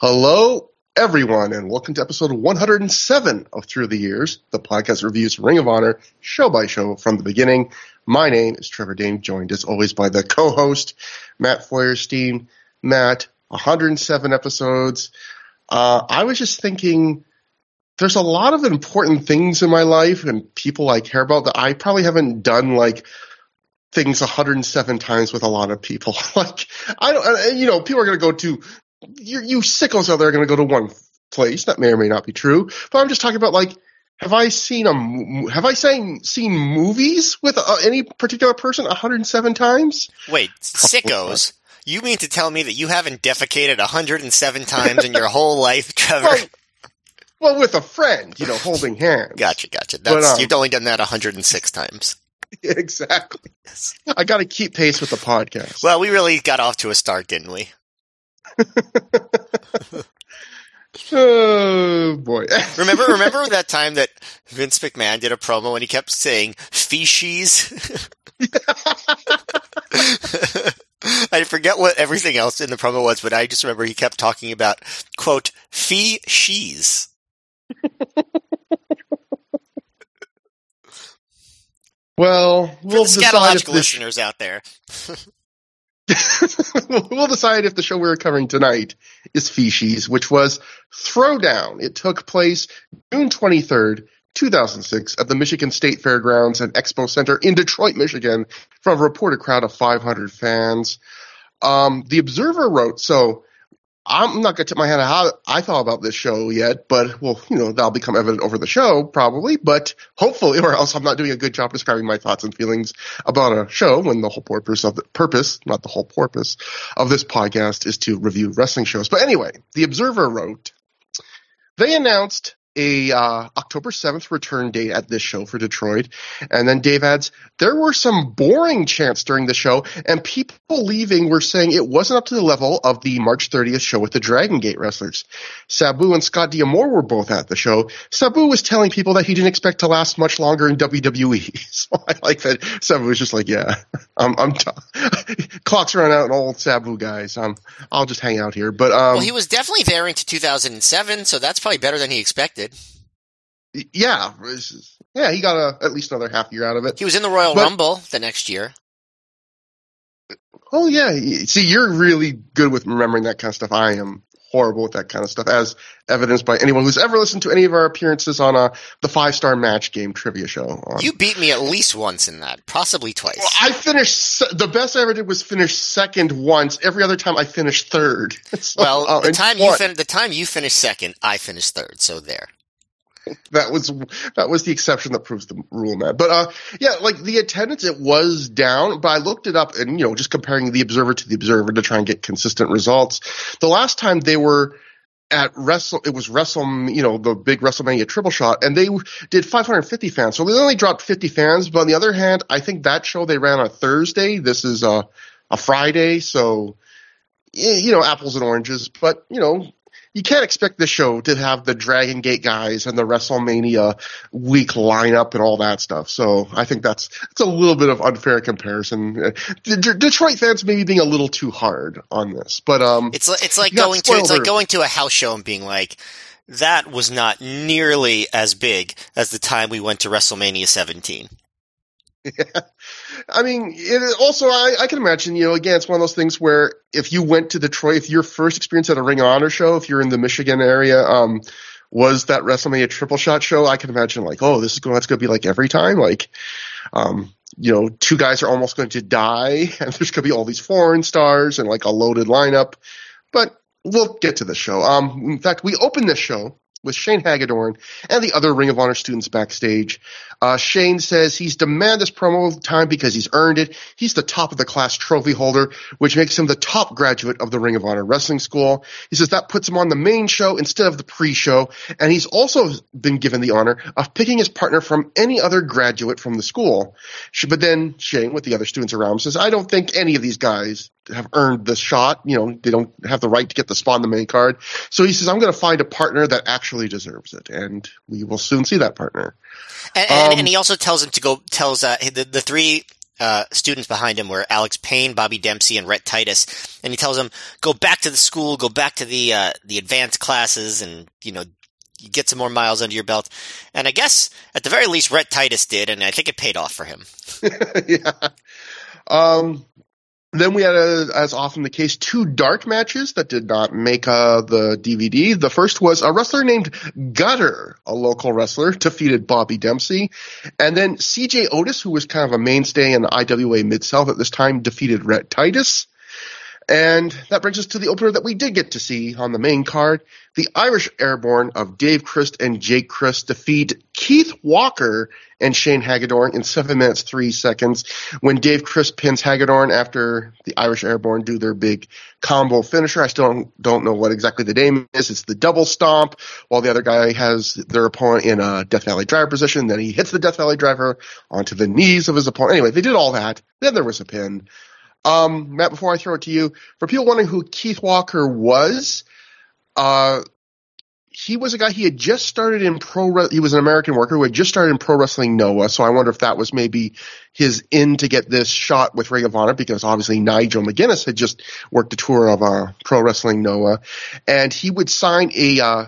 Hello, everyone, and welcome to episode 107 of ThROH the Years, the podcast reviews Ring of Honor show by show from the beginning. My name is Trevor Dane, joined as always by the co-host Matt Feuerstein. Matt, 107 episodes. Uh, I was just thinking, there's a lot of important things in my life and people I care about that I probably haven't done like things 107 times with a lot of people. like I don't, you know, people are going to go to you, you sickos out there are going to go to one place. That may or may not be true, but I'm just talking about like, have I seen a have I seen seen movies with uh, any particular person 107 times? Wait, sickos. You mean to tell me that you haven't defecated 107 times in your whole life, Trevor? Well, well, with a friend, you know, holding hands. Gotcha, gotcha. That's, But, um, you've only done that 106 times. exactly. I got to keep pace with the podcast. Well, we really got off to a start, didn't we? oh boy. Remember, remember that time that Vince McMahon did a promo and he kept saying feces? I forget what everything else in the promo was, but I just remember he kept talking about quote fee she's. well, For we'll the scatological listeners out there. we'll decide if the show we're covering tonight is Feces, which was Throwdown. It took place June 23rd, 2006 at the Michigan State Fairgrounds and Expo Center in Detroit, Michigan, from a reported crowd of 500 fans. Um, the Observer wrote, so I'm not going to tip my hand on how I thought about this show yet, but well, you know, that'll become evident over the show probably, but hopefully, or else I'm not doing a good job describing my thoughts and feelings about a show when the whole purpose of the purpose, not the whole purpose of this podcast is to review wrestling shows. But anyway, the Observer wrote, they announced a uh, October 7th return date at this show for Detroit. And then Dave adds, there were some boring chants during the show, and people leaving were saying it wasn't up to the level of the March 30th show with the Dragon Gate wrestlers. Sabu and Scott D'Amore were both at the show. Sabu was telling people that he didn't expect to last much longer in WWE. So I like that Sabu was just like, yeah, I'm, I'm t- clocks run out and old Sabu guys. Um, I'll just hang out here. But, um, well, he was definitely there into 2007, so that's probably better than he expected. Yeah, yeah, he got a, at least another half year out of it. He was in the Royal But- Rumble the next year. Oh yeah, see, you're really good with remembering that kind of stuff. I am horrible with that kind of stuff, as evidenced by anyone who's ever listened to any of our appearances on uh, the Five Star Match Game trivia show. On. You beat me at least once in that, possibly twice. Well, I finished. The best I ever did was finish second once. Every other time, I finished third. So, well, uh, the time you fin- the time you finished second, I finished third. So there. that was that was the exception that proves the rule, man. But uh, yeah, like the attendance, it was down. But I looked it up, and you know, just comparing the Observer to the Observer to try and get consistent results. The last time they were at Wrestle, it was Wrestle, you know, the big WrestleMania triple shot, and they did 550 fans. So they only dropped 50 fans. But on the other hand, I think that show they ran on a Thursday. This is a a Friday, so you know, apples and oranges. But you know, you can't expect the show to have the Dragon Gate guys and the WrestleMania week lineup and all that stuff. So I think that's it's a little bit of unfair comparison. Uh, D- Detroit fans maybe being a little too hard on this, but um, It's it's like going to it's like going to a house show and being like, that was not nearly as big as the time we went to WrestleMania 17. I mean, it also I, I can imagine. You know, again, it's one of those things where if you went to Detroit, if your first experience at a Ring of Honor show, if you're in the Michigan area, um, was that WrestleMania triple shot show, I can imagine like, oh, this is going, to be like every time, like, um, you know, two guys are almost going to die, and there's going to be all these foreign stars and like a loaded lineup. But we'll get to the show. Um, in fact, we opened this show with Shane Hagadorn and the other Ring of Honor students backstage. Uh, Shane says he's demanded this promo time because he's earned it. He's the top of the class trophy holder, which makes him the top graduate of the Ring of Honor Wrestling School. He says that puts him on the main show instead of the pre-show, and he's also been given the honor of picking his partner from any other graduate from the school. But then Shane, with the other students around him, says, I don't think any of these guys have earned the shot. You know, they don't have the right to get the spot on the main card. So he says, I'm going to find a partner that actually deserves it. And we will soon see that partner. And, and, Um, and he also tells him to go tells uh, the the three uh, students behind him were Alex Payne, Bobby Dempsey, and Rhett Titus, and he tells them go back to the school, go back to the uh, the advanced classes, and you know get some more miles under your belt. And I guess at the very least, Rhett Titus did, and I think it paid off for him. yeah. Um, then we had, a, as often the case, two dark matches that did not make uh, the DVD. The first was a wrestler named Gutter, a local wrestler, defeated Bobby Dempsey. And then CJ Otis, who was kind of a mainstay in the IWA Mid-South at this time, defeated Rhett Titus. And that brings us to the opener that we did get to see on the main card. The Irish Airborne of Dave Crist and Jake Crist defeat Keith Walker and Shane Hagadorn in 7 minutes 3 seconds when Dave Crist pins Hagadorn after the Irish Airborne do their big combo finisher. I still don't, don't know what exactly the name is. It's the double stomp while the other guy has their opponent in a Death Valley driver position. Then he hits the Death Valley driver onto the knees of his opponent. Anyway, they did all that. Then there was a pin. Um, Matt, before I throw it to you, for people wondering who Keith Walker was, uh, he was a guy he had just started in pro. He was an American worker who had just started in pro wrestling Noah. So I wonder if that was maybe his in to get this shot with Ring of Honor because obviously Nigel McGuinness had just worked a tour of uh, pro wrestling Noah, and he would sign a. Uh,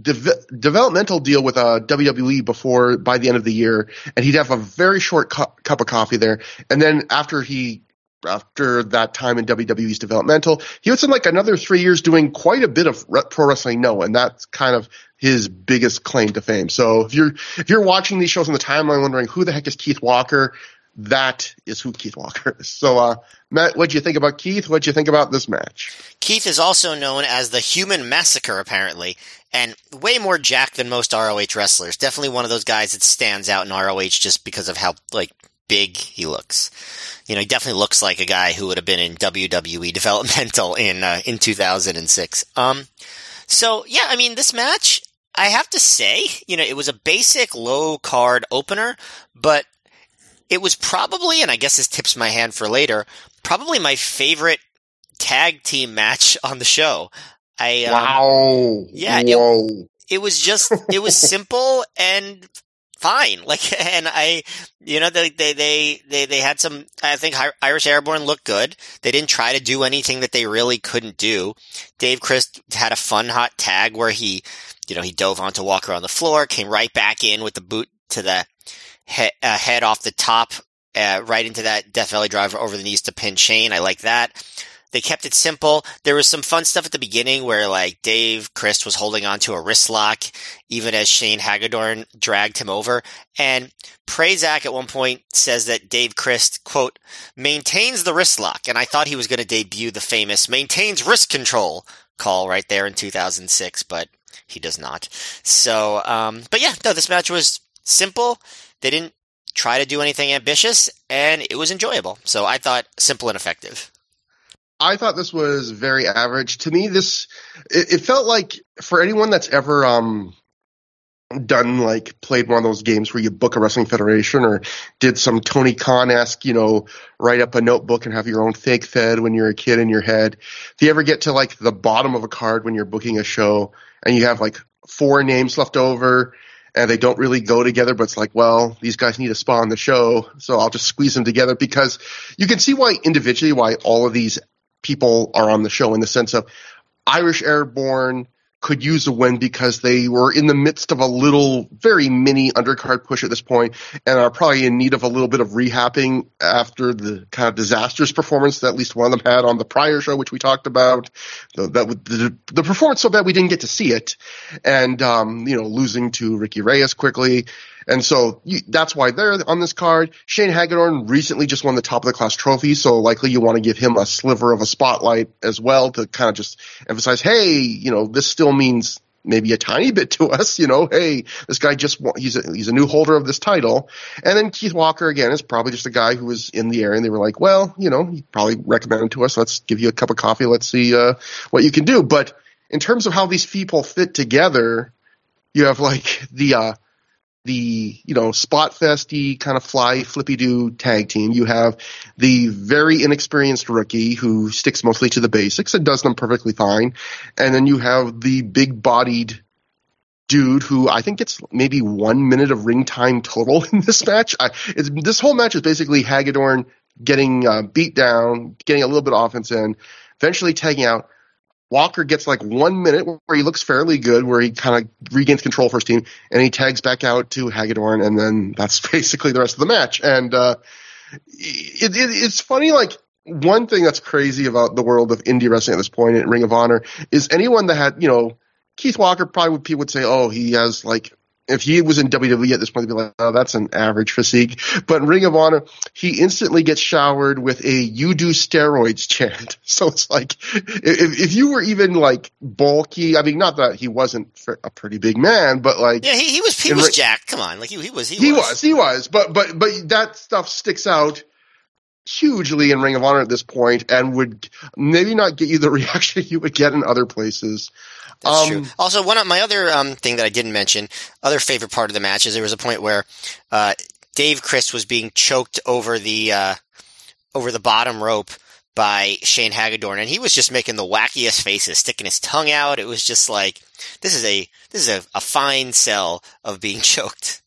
de- developmental deal with uh, WWE before by the end of the year, and he'd have a very short cu- cup of coffee there. And then after he after that time in WWE's developmental. He was in like another three years doing quite a bit of pro wrestling Noah, and that's kind of his biggest claim to fame. So if you're if you're watching these shows on the timeline wondering who the heck is Keith Walker, that is who Keith Walker is. So uh, Matt, what do you think about Keith? What do you think about this match? Keith is also known as the Human Massacre, apparently, and way more jacked than most ROH wrestlers. Definitely one of those guys that stands out in ROH just because of how like big he looks. You know, he definitely looks like a guy who would have been in WWE developmental in uh, in 2006. Um, so yeah, I mean, this match, I have to say, you know, it was a basic low card opener, but it was probably, and I guess this tips my hand for later, probably my favorite tag team match on the show. I um, wow, yeah, it, it was just it was simple and fine. Like, and I, you know, they, they, they, they, they had some, I think Irish Airborne looked good. They didn't try to do anything that they really couldn't do. Dave Crist had a fun hot tag where he, you know, he dove onto Walker on the floor, came right back in with the boot to the he- uh, head off the top, uh, right into that Death Valley driver over the knees to pin Shane. I like that. They kept it simple. There was some fun stuff at the beginning where like Dave Crist was holding on to a wrist lock even as Shane Hagadorn dragged him over. And Prazak at one point says that Dave Crist, quote, maintains the wrist lock. And I thought he was going to debut the famous maintains wrist control call right there in 2006, but he does not. So, um, but yeah, no, this match was simple. They didn't try to do anything ambitious and it was enjoyable. So I thought simple and effective. I thought this was very average. To me, this it, it felt like for anyone that's ever um done like played one of those games where you book a wrestling federation or did some Tony Khan esque, you know, write up a notebook and have your own fake fed when you're a kid in your head. If you ever get to like the bottom of a card when you're booking a show and you have like four names left over and they don't really go together, but it's like, well, these guys need spot on the show, so I'll just squeeze them together because you can see why individually why all of these people are on the show in the sense of Irish Airborne could use a win because they were in the midst of a little, very mini undercard push at this point and are probably in need of a little bit of rehabbing after the kind of disastrous performance that at least one of them had on the prior show, which we talked about. The, that, the, the performance so bad we didn't get to see it. And, um, you know, losing to Ricky Reyes quickly. And so you, that's why they're on this card. Shane Hagadorn recently just won the top of the class trophy, so likely you want to give him a sliver of a spotlight as well to kind of just emphasize, hey, you know, this still means maybe a tiny bit to us, you know, hey, this guy just he's a, he's a new holder of this title. And then Keith Walker again is probably just a guy who was in the area and they were like, well, you know, he probably recommended to us, let's give you a cup of coffee, let's see uh, what you can do. But in terms of how these people fit together, you have like the uh, the you know spot festy kind of fly flippy do tag team. You have the very inexperienced rookie who sticks mostly to the basics and does them perfectly fine, and then you have the big bodied dude who I think gets maybe one minute of ring time total in this match. I, this whole match is basically Hagadorn getting uh, beat down, getting a little bit of offense in, eventually tagging out. Walker gets like one minute where he looks fairly good, where he kind of regains control for his team, and he tags back out to Hagadorn, and then that's basically the rest of the match. And uh, it, it, it's funny, like one thing that's crazy about the world of indie wrestling at this point in Ring of Honor is anyone that had, you know, Keith Walker probably would, people would say, oh, he has like if he was in WWE at this point, they'd be like, oh, that's an average physique. But in Ring of Honor, he instantly gets showered with a "You do steroids" chant. So it's like, if, if you were even like bulky, I mean, not that he wasn't a pretty big man, but like, yeah, he, he was he was Ring, jacked. Come on, like he, he was he, he was. was he was. But but but that stuff sticks out hugely in Ring of Honor at this point, and would maybe not get you the reaction you would get in other places. That's um, true. Also, one of my other um, thing that I didn't mention, other favorite part of the match is there was a point where uh, Dave Crist was being choked over the uh, over the bottom rope by Shane Hagadorn, and he was just making the wackiest faces, sticking his tongue out. It was just like this is a this is a, a fine sell of being choked.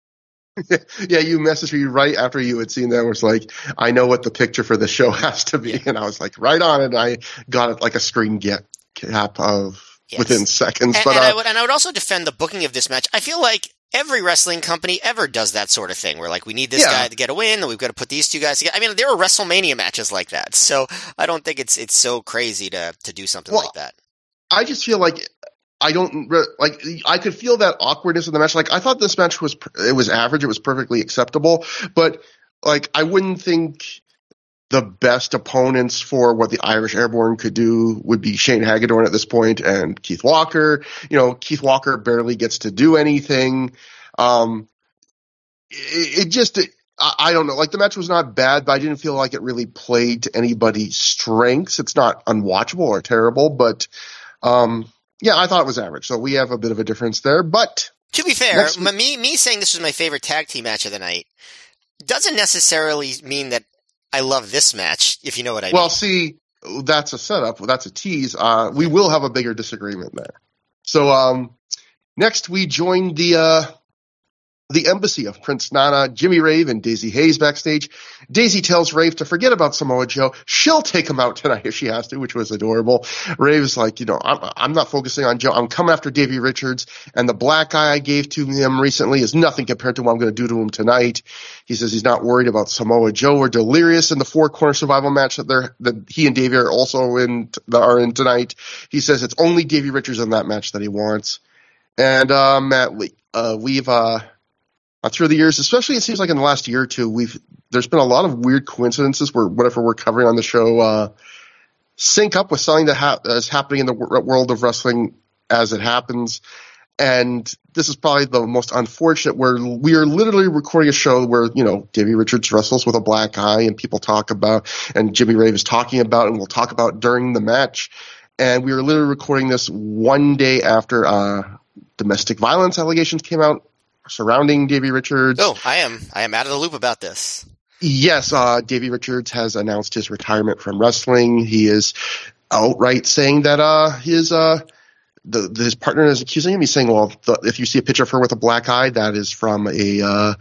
yeah, you messaged me right after you had seen that. It was like, I know what the picture for the show has to be, yeah. and I was like, right on it. I got it like a screen get cap of yes. within seconds. And, but and, uh, I would, and I would also defend the booking of this match. I feel like every wrestling company ever does that sort of thing where like we need this yeah. guy to get a win and we've got to put these two guys together. I mean, there are WrestleMania matches like that. So I don't think it's it's so crazy to to do something well, like that. I just feel like I don't like I could feel that awkwardness in the match. Like I thought this match was it was average, it was perfectly acceptable, but like I wouldn't think the best opponents for what the Irish Airborne could do would be Shane Hagadorn at this point and Keith Walker. You know, Keith Walker barely gets to do anything. Um, it, it just, it, I, don't know. Like the match was not bad, but I didn't feel like it really played to anybody's strengths. It's not unwatchable or terrible, but, um, yeah, I thought it was average. So we have a bit of a difference there, but. To be fair, me, me saying this was my favorite tag team match of the night doesn't necessarily mean that I love this match, if you know what I well, mean. Well, see, that's a setup. That's a tease. Uh, we will have a bigger disagreement there. So, um, next we join the, uh, the embassy of Prince Nana, Jimmy Rave, and Daisy Hayes backstage. Daisy tells Rave to forget about Samoa Joe. She'll take him out tonight if she has to, which was adorable. Rave's like, you know, I'm, I'm not focusing on Joe. I'm coming after Davey Richards, and the black eye I gave to him recently is nothing compared to what I'm going to do to him tonight. He says he's not worried about Samoa Joe or Delirious in the four corner survival match that they're that he and Davey are also in that are in tonight. He says it's only Davey Richards in that match that he wants. And uh, Matt, uh, we've uh, uh, through the years, especially it seems like in the last year or two, we've there's been a lot of weird coincidences where whatever we're covering on the show uh, sync up with something that ha- is happening in the w- world of wrestling as it happens. And this is probably the most unfortunate where we are literally recording a show where, you know, Davey Richards wrestles with a black eye and people talk about, and Jimmy Rave is talking about, and we'll talk about during the match. And we are literally recording this one day after, uh, domestic violence allegations came out surrounding Davey Richards. Oh, I am. I am out of the loop about this. Yes, uh, Davey Richards has announced his retirement from wrestling. He is outright saying that uh, his uh, the, the, his partner is accusing him. He's saying, "Well, the, if you see a picture of her with a black eye, that is from a uh,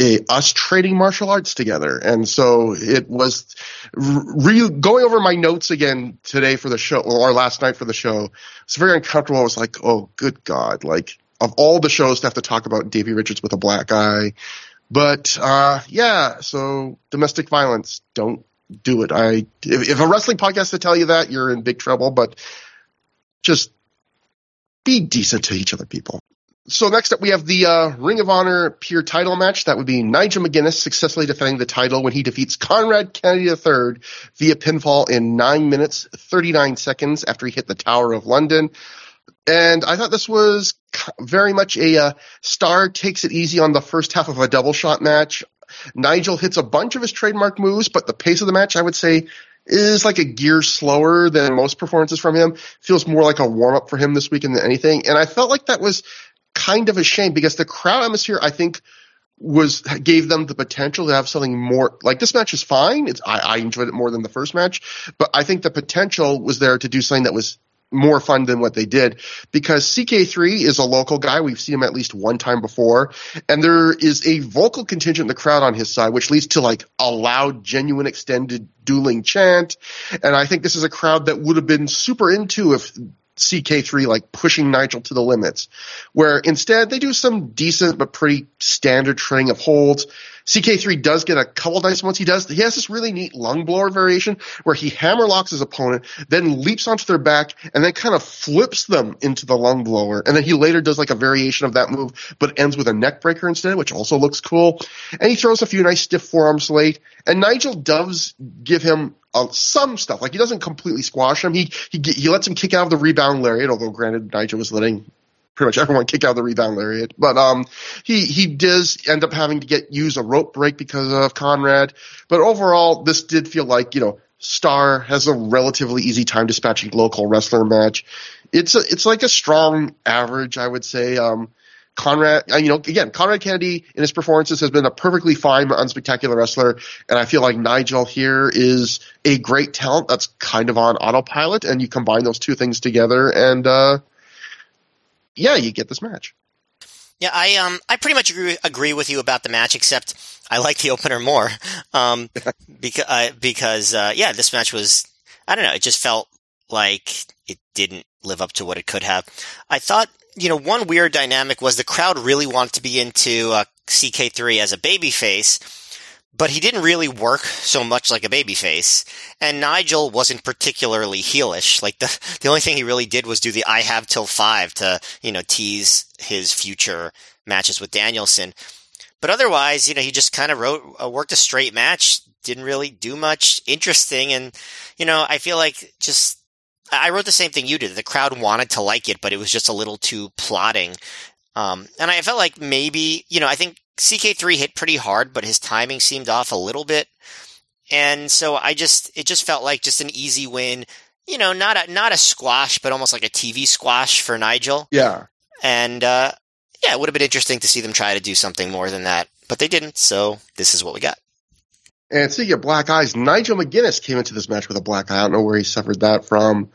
a us trading martial arts together." And so it was re- going over my notes again today for the show, or last night for the show. It's very uncomfortable. I was like, "Oh, good God!" Like of all the shows to have to talk about Davey Richards with a black eye. But uh, yeah, so domestic violence, don't do it. I if, if a wrestling podcast to tell you that, you're in big trouble. But just be decent to each other, people. So next up, we have the uh, Ring of Honor Pure Title match. That would be Nigel McGuinness successfully defending the title when he defeats Conrad Kennedy III via pinfall in nine minutes thirty nine seconds after he hit the Tower of London. And I thought this was very much a uh, star takes it easy on the first half of a double shot match. Nigel hits a bunch of his trademark moves, but the pace of the match, I would say, is like a gear slower than most performances from him. Feels more like a warm up for him this weekend than anything. And I felt like that was kind of a shame because the crowd atmosphere, I think, was gave them the potential to have something more like this match is fine. It's I, I enjoyed it more than the first match, but I think the potential was there to do something that was more fun than what they did because CK3 is a local guy. We've seen him at least one time before, and there is a vocal contingent in the crowd on his side, which leads to like a loud, genuine, extended dueling chant. And I think this is a crowd that would have been super into if CK3 like pushing Nigel to the limits, where instead they do some decent but pretty standard string of holds. CK3 does get a couple nice ones. He does. He has this really neat lung blower variation where he hammer locks his opponent, then leaps onto their back, and then kind of flips them into the lung blower. And then he later does like a variation of that move, but ends with a neck breaker instead, which also looks cool. And he throws a few nice stiff forearms late. And Nigel does give him uh, some stuff. Like he doesn't completely squash him. He he he lets him kick out of the rebound lariat. Although granted, Nigel was letting pretty much everyone kick out of the rebound lariat. But um, he he does end up having to get use a rope break because of Conrad. But overall, this did feel like you know Star has a relatively easy time dispatching local wrestler match. It's a, it's like a strong average, I would say. Um, Conrad, uh, you know, again, Conrad Kennedy in his performances has been a perfectly fine unspectacular wrestler, and I feel like Nigel here is a great talent that's kind of on autopilot, and you combine those two things together, and uh, yeah, you get this match. Yeah, I um I pretty much agree, agree with you about the match, except I like the opener more. Um, because uh, because uh, yeah, this match was I don't know, it just felt like it didn't live up to what it could have. I thought you know one weird dynamic was the crowd really wanted to be into uh, CK3 as a babyface but he didn't really work so much like a babyface. And Nigel wasn't particularly heelish. Like the the only thing he really did was do the "I have till five to you know tease his future matches with Danielson. But otherwise, you know, he just kind of wrote uh, worked a straight match. Didn't really do much interesting, and you know, I feel like just I wrote the same thing you did. The crowd wanted to like it, but it was just a little too plotting. Um, and I felt like maybe, you know, I think CK3 hit pretty hard, but his timing seemed off a little bit. And so I just, it just felt like just an easy win. You know, not a, not a squash, but almost like a TV squash for Nigel. Yeah. And, uh, yeah, it would have been interesting to see them try to do something more than that, but they didn't. So this is what we got. And speaking of black eyes, Nigel McGuinness came into this match with a black eye. I don't know where he suffered that from.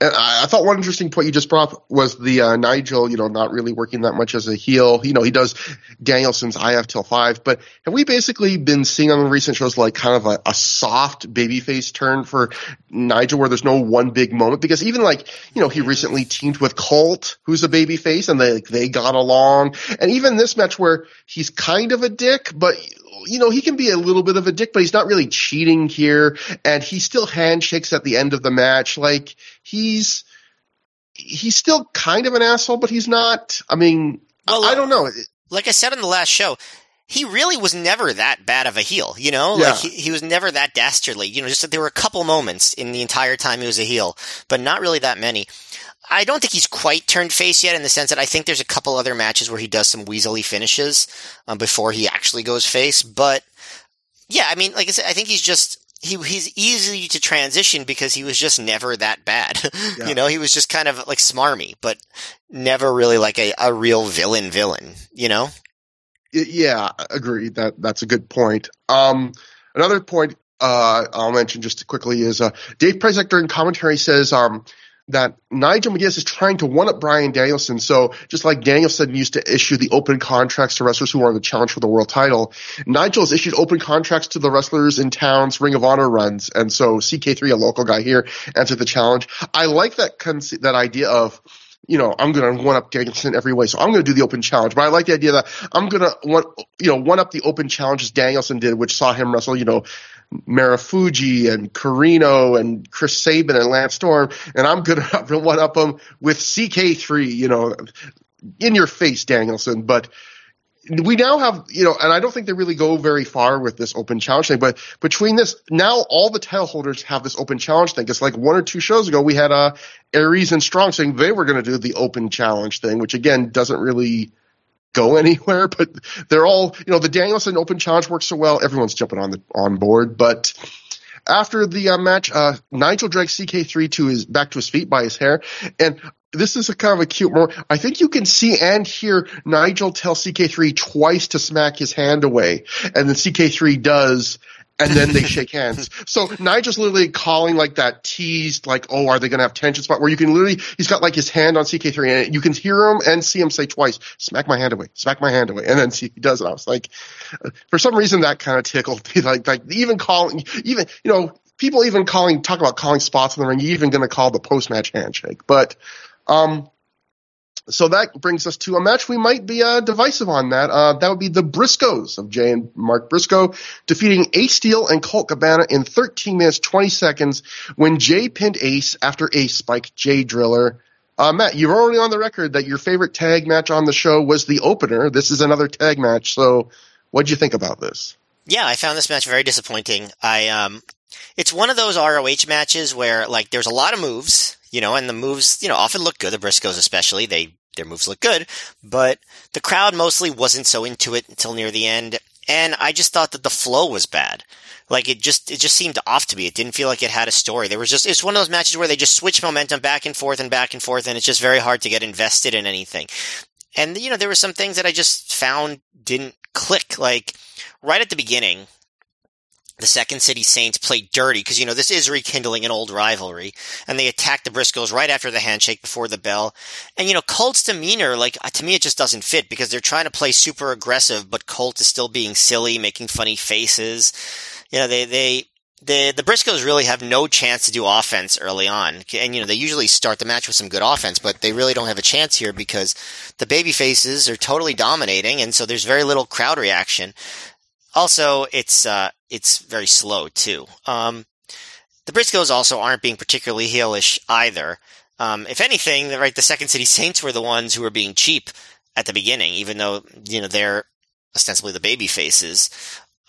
And I, I thought one interesting point you just brought up was the uh, Nigel, you know, not really working that much as a heel. You know, he does Danielson's IF have till five, but have we basically been seeing on the recent shows like kind of a, a soft babyface turn for Nigel where there's no one big moment? Because even like, you know, he recently teamed with Colt, who's a babyface, and they, like, they got along. And even this match where he's kind of a dick, but you know, he can be a little bit of a dick, but he's not really cheating here. And he still handshakes at the end of the match. Like he's, he's still kind of an asshole, but he's not. I mean, well, I, I don't know. Like I said in the last show, he really was never that bad of a heel, you know? Yeah. Like he, he was never that dastardly. You know, just that there were a couple moments in the entire time he was a heel, but not really that many. I don't think he's quite turned face yet in the sense that I think there's a couple other matches where he does some weaselly finishes um, before he actually goes face. But yeah, I mean, like I said, I think he's just he he's easy to transition because he was just never that bad. Yeah. you know, he was just kind of like smarmy, but never really like a, a real villain villain. You know? Yeah, agreed. That that's a good point. Um, another point uh, I'll mention just quickly is uh, Dave Prazak during commentary says um, that Nigel McGuinness is trying to one up Brian Danielson. So just like Danielson used to issue the open contracts to wrestlers who are the challenge for the world title, Nigel has issued open contracts to the wrestlers in town's Ring of Honor runs. And so CK3, a local guy here, answered the challenge. I like that that idea of you know, I'm going to one up Danielson every way. So I'm going to do the open challenge. But I like the idea that I'm going to one, you know, one up the open challenge as Danielson did, which saw him wrestle, you know, Marufuji and Corino and Chris Sabin and Lance Storm, and I'm going to one up them with CK3, you know, in your face, Danielson. But we now have, you know, and I don't think they really go very far with this open challenge thing, but between this, now all the title holders have this open challenge thing. It's like one or two shows ago, we had, uh, Aries and Strong saying they were going to do the open challenge thing, which again doesn't really go anywhere, but they're all, you know, the Danielson Open Challenge works so well, everyone's jumping on the on board. But after the uh, match, uh, Nigel drags CK3 to his back to his feet by his hair, and this is a kind of a cute moment. I think you can see and hear Nigel tell CK3 twice to smack his hand away, and then CK3 does. and then they shake hands. So Nigel's literally calling like that teased, like, oh, are they going to have tension spot where you can literally, he's got like his hand on CK3 and you can hear him and see him say twice, smack my hand away, smack my hand away. And then see, he does it. I was like, for some reason that kind of tickled me. Like, like even calling, even, you know, people even calling, talk about calling spots in the ring, you even going to call the post match handshake. But, um, so that brings us to a match we might be uh, divisive on that. Uh, that would be the Briscoes of Jay and Mark Briscoe defeating Ace Steel and Colt Cabana in 13 minutes 20 seconds when Jay pinned Ace after Ace spiked Jay Driller. Uh, Matt, you're already on the record that your favorite tag match on the show was the opener. This is another tag match. So, what'd you think about this? Yeah, I found this match very disappointing. I um, it's one of those ROH matches where like there's a lot of moves you know, and the moves, you know, often look good. The Briscoes, especially, they their moves look good, but the crowd mostly wasn't so into it until near the end, and I just thought that the flow was bad. Like it just it just seemed off to me. It didn't feel like it had a story. There was just it's one of those matches where they just switch momentum back and forth and back and forth, and it's just very hard to get invested in anything. And you know, there were some things that I just found didn't click. Like right at the beginning, the Second City Saints played dirty because, you know, this is rekindling an old rivalry. And they attacked the Briscoes right after the handshake before the bell. And, you know, Colt's demeanor, like, uh, to me, it just doesn't fit because they're trying to play super aggressive, but Colt is still being silly, making funny faces. You know, they, they, the, the Briscoes really have no chance to do offense early on. And, you know, they usually start the match with some good offense, but they really don't have a chance here because the baby faces are totally dominating. And so there's very little crowd reaction. Also, it's, uh, it's very slow too. Um, the Briscoes also aren't being particularly heelish either. Um, if anything, right, the Second City Saints were the ones who were being cheap at the beginning, even though, you know, they're ostensibly the baby faces.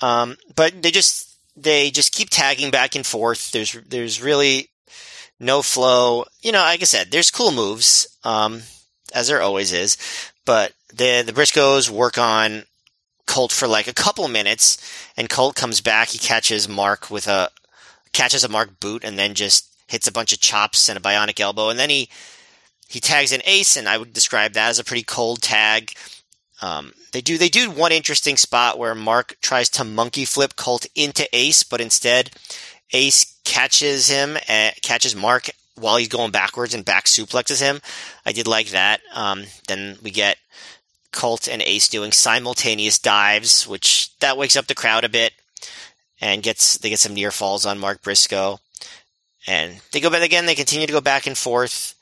Um, but they just, they just keep tagging back and forth. There's, there's really no flow. You know, like I said, there's cool moves, um, as there always is, but the, the Briscoes work on Colt for like a couple minutes, and Colt comes back. He catches Mark with a catches a Mark boot, and then just hits a bunch of chops and a bionic elbow, and then he he tags an ace, and I would describe that as a pretty cold tag. Um, they do they do one interesting spot where Mark tries to monkey flip Colt into Ace, but instead Ace catches him, uh, catches Mark while he's going backwards and back suplexes him. I did like that. Um, then we get Colt and Ace doing simultaneous dives, which that wakes up the crowd a bit and gets they get some near falls on Mark Briscoe. And they go back again. They continue to go back and forth.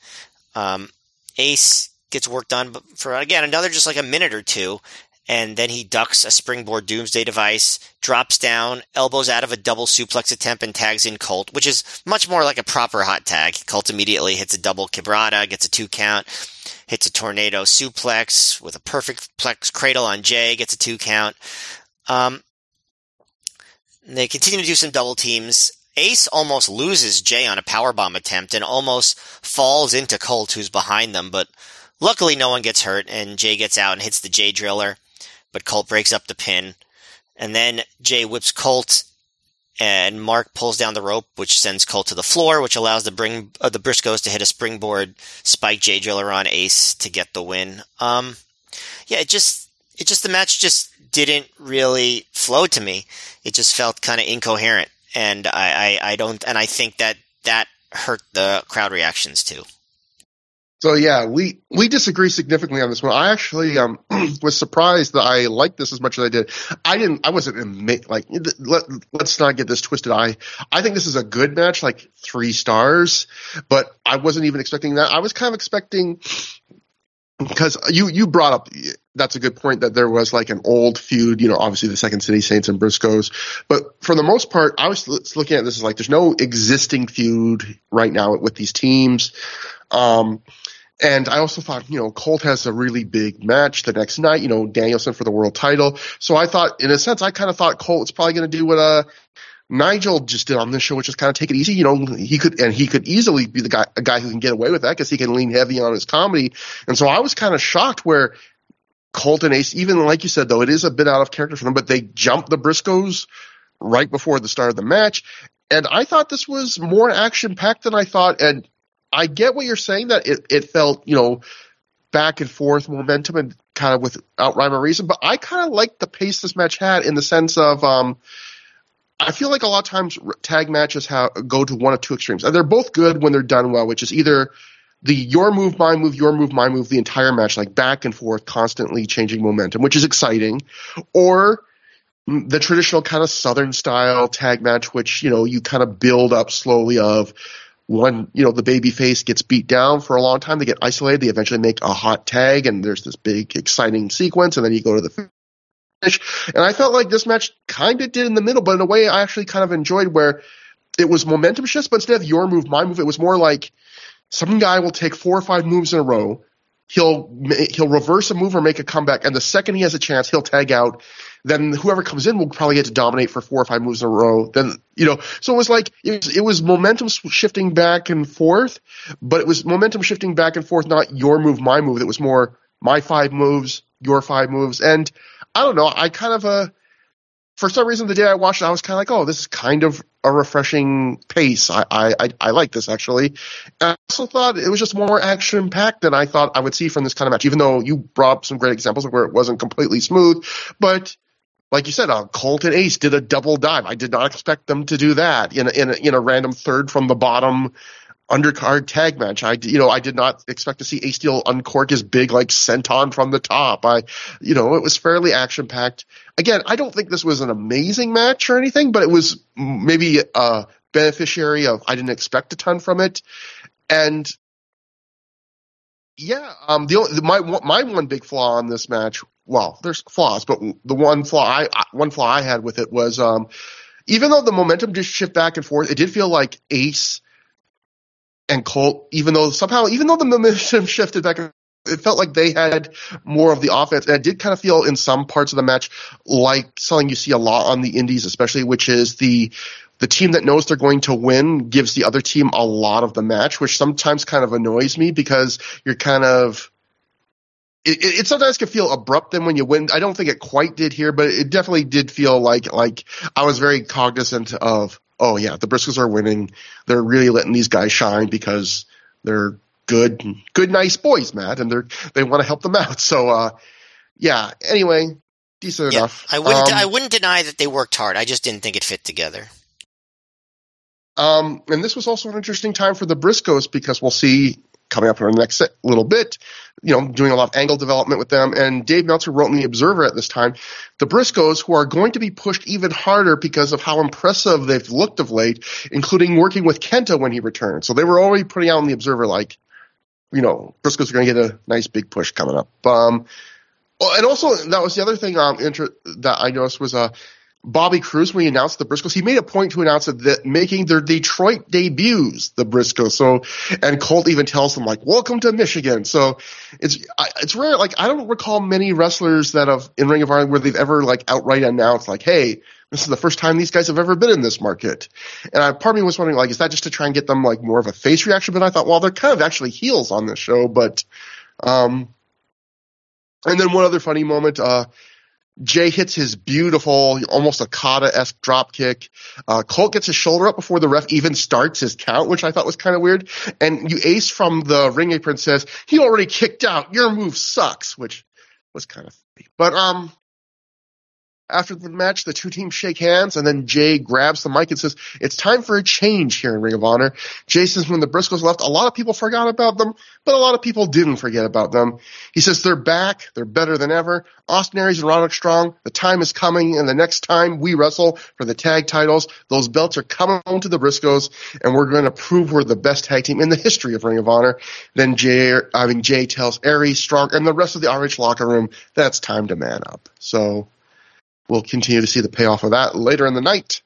Um, Ace gets worked on for again another just like a minute or two, and then he ducks a springboard doomsday device, drops down, elbows out of a double suplex attempt, and tags in Colt, which is much more like a proper hot tag. Colt immediately hits a double quebrada, gets a two count, hits a tornado suplex with a perfect plex cradle on Jay, gets a two count. Um, they continue to do some double teams. Ace almost loses Jay on a power bomb attempt and almost falls into Colt, who's behind them, but luckily no one gets hurt, and Jay gets out and hits the Jay driller but Colt breaks up the pin. And then Jay whips Colt, and Mark pulls down the rope, which sends Colt to the floor, which allows the bring uh, the Briscoes to hit a springboard spike Jay Driller on Ace to get the win. Um, yeah, it just it just the match just didn't really flow to me. It just felt kind of incoherent, and I, I I don't and I think that that hurt the crowd reactions too. So yeah, we we disagree significantly on this one. I actually um was surprised that I liked this as much as I did. I didn't. I wasn't ama- like let let's not get this twisted. I I think this is a good match, like three stars, but I wasn't even expecting that. I was kind of expecting because you you brought up that's a good point that there was like an old feud, you know, obviously the Second City Saints and Briscoes, but for the most part, I was looking at this as like there's no existing feud right now with these teams. Um, and I also thought, you know, Colt has a really big match the next night, you know, Danielson for the world title. So I thought, in a sense, I kind of thought Colt was probably going to do what, uh, Nigel just did on this show, which is kind of take it easy. You know, he could, and he could easily be the guy, a guy who can get away with that because he can lean heavy on his comedy. And so I was kind of shocked where Colt and Ace, even like you said, though, it is a bit out of character for them, but they jumped the Briscoes right before the start of the match. And I thought this was more action packed than I thought. And I get what you're saying that it, it felt, you know, back and forth momentum and kind of without rhyme or reason, but I kind of like the pace this match had in the sense of, um, I feel like a lot of times tag matches have, go to one of two extremes. And they're both good when they're done well, which is either the your move, my move, your move, my move, the entire match, like back and forth, constantly changing momentum, which is exciting, or the traditional kind of southern style tag match, which you know you kind of build up slowly of when you know the baby face gets beat down for a long time, they get isolated, they eventually make a hot tag, and there's this big exciting sequence, and then you go to the finish. And I felt like this match kind of did in the middle, but in a way I actually kind of enjoyed where it was momentum shifts, but instead of your move, my move, it was more like some guy will take four or five moves in a row. He'll he'll reverse a move or make a comeback, and the second he has a chance, he'll tag out. Then whoever comes in will probably get to dominate for four or five moves in a row. Then you know, so it was like it was, it was momentum shifting back and forth, but it was momentum shifting back and forth, not your move, my move. It was more my five moves, your five moves, and I don't know. I kind of uh, for some reason, the day I watched it, I was kind of like, oh, this is kind of a refreshing pace. I, I, I like this actually. And I also thought it was just more action packed than I thought I would see from this kind of match, even though you brought up some great examples of where it wasn't completely smooth. But like you said, uh, Colt and Ace did a double dive. I did not expect them to do that in a, in a, in a random third from the bottom undercard tag match. I, you know, I did not expect to see Ace Steel uncork his big like senton from the top. I, you know, it was fairly action packed. Again, I don't think this was an amazing match or anything, but it was maybe a beneficiary of I didn't expect a ton from it, and yeah, um, the, only, my my one big flaw on this match. Well, there's flaws, but the one flaw I one flaw I had with it was um, even though the momentum just shift back and forth, it did feel like Ace and Colt, even though somehow, even though the momentum shifted back, it felt like they had more of the offense. And it did kind of feel in some parts of the match like something you see a lot on the indies, especially, which is the the team that knows they're going to win gives the other team a lot of the match, which sometimes kind of annoys me because you're kind of it, it, sometimes can feel abrupt then when you win. I don't think it quite did here, but it definitely did feel like like I was very cognizant of oh yeah, the Briscoes are winning. They're really letting these guys shine because they're good, good, nice boys, Matt, and they're they want to help them out. So uh, yeah. Anyway, decent yeah, enough. I wouldn't Um, I wouldn't deny that they worked hard. I just didn't think it fit together. Um, and this was also an interesting time for the Briscoes because we'll see coming up in the next little bit, you know, doing a lot of angle development with them. And Dave Meltzer wrote in the Observer at this time, the Briscoes who are going to be pushed even harder because of how impressive they've looked of late, including working with Kenta when he returned. So they were already putting out in the Observer like, you know, Briscoes are going to get a nice big push coming up. Um, oh, and also that was the other thing um, inter- that I noticed was uh, Bobby Cruise when he announced the Briscoes, he made a point to announce that, making their Detroit debuts, the Briscoes. So, and Colt even tells them like, "Welcome to Michigan." So, it's it's rare. Like I don't recall many wrestlers that have in Ring of Honor where they've ever like outright announced like, "Hey, this is the first time these guys have ever been in this market." And I, part of me was wondering like, is that just to try and get them like more of a face reaction? But I thought, well, they're kind of actually heels on this show, but um. And then one other funny moment, uh, Jay hits his beautiful, almost Okada esque drop kick. Uh, Colt gets his shoulder up before the ref even starts his count, which I thought was kind of weird. And you ace from the ring apron says, he already kicked out. Your move sucks, which was kind of funny. But, um, after the match, the two teams shake hands, and then Jay grabs the mic and says, It's time for a change here in Ring of Honor. Says, When the Briscoes left, a lot of people forgot about them, but a lot of people didn't forget about them. He says, They're back. They're better than ever. Austin Aries and Roderick Strong, the time is coming, and the next time we wrestle for the tag titles, those belts are coming home to the Briscoes, and we're going to prove we're the best tag team in the history of Ring of Honor. Then Jay, I mean, Jay tells Aries, Strong, and the rest of the RH locker room that's time to man up. So, We'll continue to see the payoff of that later in the night.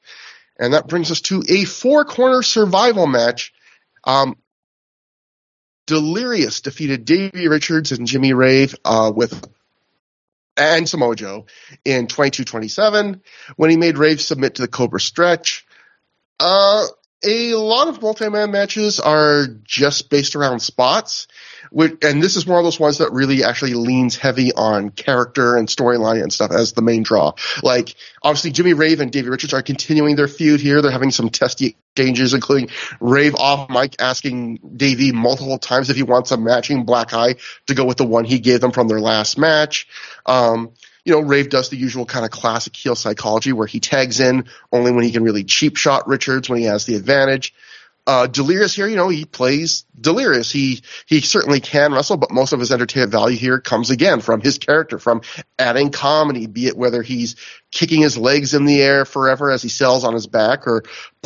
And that brings us to a four corner survival match. Um, Delirious defeated Davey Richards and Jimmy Rave uh, with and Samoa Joe in 22-27 when he made Rave submit to the Cobra stretch. Uh, a lot of multi-man matches are just based around spots, which, and this is one of those ones that really actually leans heavy on character and storyline and stuff as the main draw. Like, obviously Jimmy Rave and Davey Richards are continuing their feud here. They're having some testy exchanges, including Rave off mic asking Davey multiple times if he wants a matching black eye to go with the one he gave them from their last match. Um, you know, Rave does the usual kind of classic heel psychology where he tags in only when he can really cheap shot Richards when he has the advantage. Uh, Delirious here, you know, he plays Delirious. He he certainly can wrestle, but most of his entertainment value here comes again from his character, from adding comedy, be it whether he's kicking his legs in the air forever as he sells on his back, or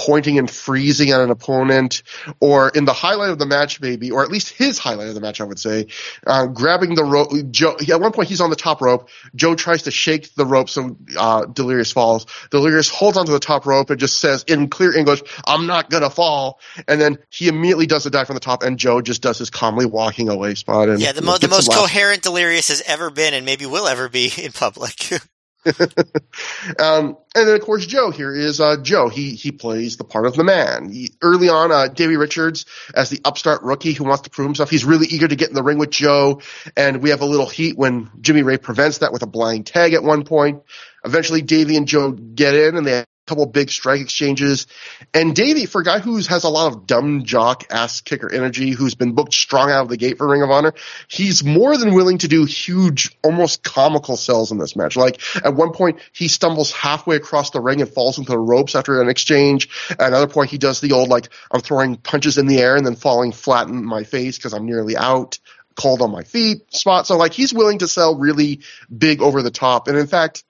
pointing and freezing at an opponent, or in the highlight of the match, maybe, or at least his highlight of the match, I would say, uh, grabbing the rope. Joe, at one point, he's on the top rope. Joe tries to shake the rope so uh, Delirious falls. Delirious holds onto the top rope and just says in clear English, "I'm not gonna fall," and then he immediately does a dive from the top, and Joe just does his calmly walking away spot. And yeah, the, mo- the most coherent Delirious has ever been, and maybe will ever be in public. um, and then of course Joe here is uh, Joe. He he plays the part of the man. He, early on, uh, Davey Richards as the upstart rookie who wants to prove himself. He's really eager to get in the ring with Joe, and we have a little heat when Jimmy Rave prevents that with a blind tag at one point. Eventually, Davey and Joe get in, and they couple big strike exchanges. And Davey, for a guy who has a lot of dumb jock ass kicker energy, who's been booked strong out of the gate for Ring of Honor, he's more than willing to do huge, almost comical sells in this match. Like at one point, he stumbles halfway across the ring and falls into the ropes after an exchange. At another point, he does the old like I'm throwing punches in the air and then falling flat in my face because I'm nearly out cold on my feet spot. So like he's willing to sell really big over the top. And in fact,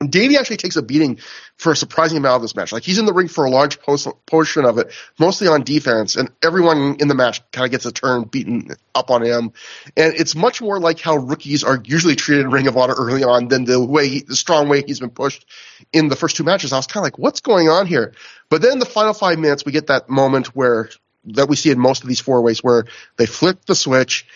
Davey actually takes a beating for a surprising amount of this match. Like he's in the ring for a large post- portion of it, mostly on defense, and everyone in the match kind of gets a turn beaten up on him. And it's much more like how rookies are usually treated in Ring of Honor early on than the way, he, the strong way he's been pushed in the first two matches. I was kind of like, what's going on here? But then the final five minutes, we get that moment where that we see in most of these four ways where they flip the switch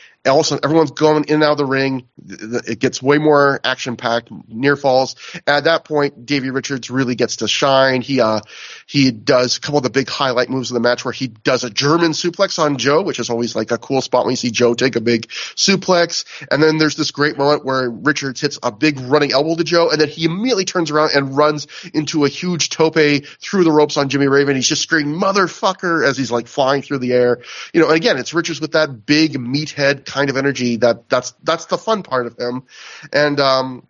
sudden, everyone's going in and out of the ring. It gets way more action packed, near falls. At that point, Davey Richards really gets to shine. He uh, he does a couple of the big highlight moves of the match where he does a German suplex on Joe, which is always like a cool spot when you see Joe take a big suplex. And then there's this great moment where Richards hits a big running elbow to Joe, and then he immediately turns around and runs into a huge tope through the ropes on Jimmy Raven. He's just screaming "motherfucker" as he's like flying through the air. You know, and again, it's Richards with that big meathead kind of energy that that's that's the fun part of him. And um,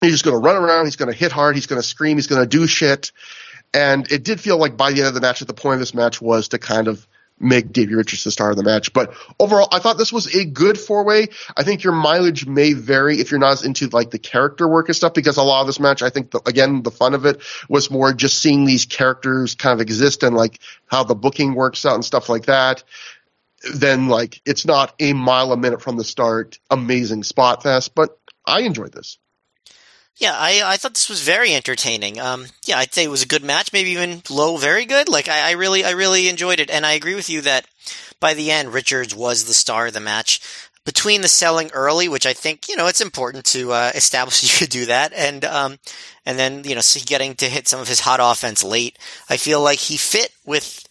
he's just going to run around. He's going to hit hard. He's going to scream. He's going to do shit. And it did feel like by the end of the match, that the point of this match was to kind of make Davey Richards the star of the match. But overall, I thought this was a good four way. I think your mileage may vary if you're not as into like the character work and stuff, because a lot of this match, I think the, again, the fun of it was more just seeing these characters kind of exist and like how the booking works out and stuff like that then like it's not a mile a minute from the start, amazing spot fest, but I enjoyed this. Yeah, I I thought this was very entertaining. Um, yeah, I'd say it was a good match, maybe even low, very good. Like I, I really I really enjoyed it, and I agree with you that by the end, Richards was the star of the match. Between the selling early, which I think you know it's important to uh, establish you could do that, and um, and then you know getting to hit some of his hot offense late, I feel like he fit with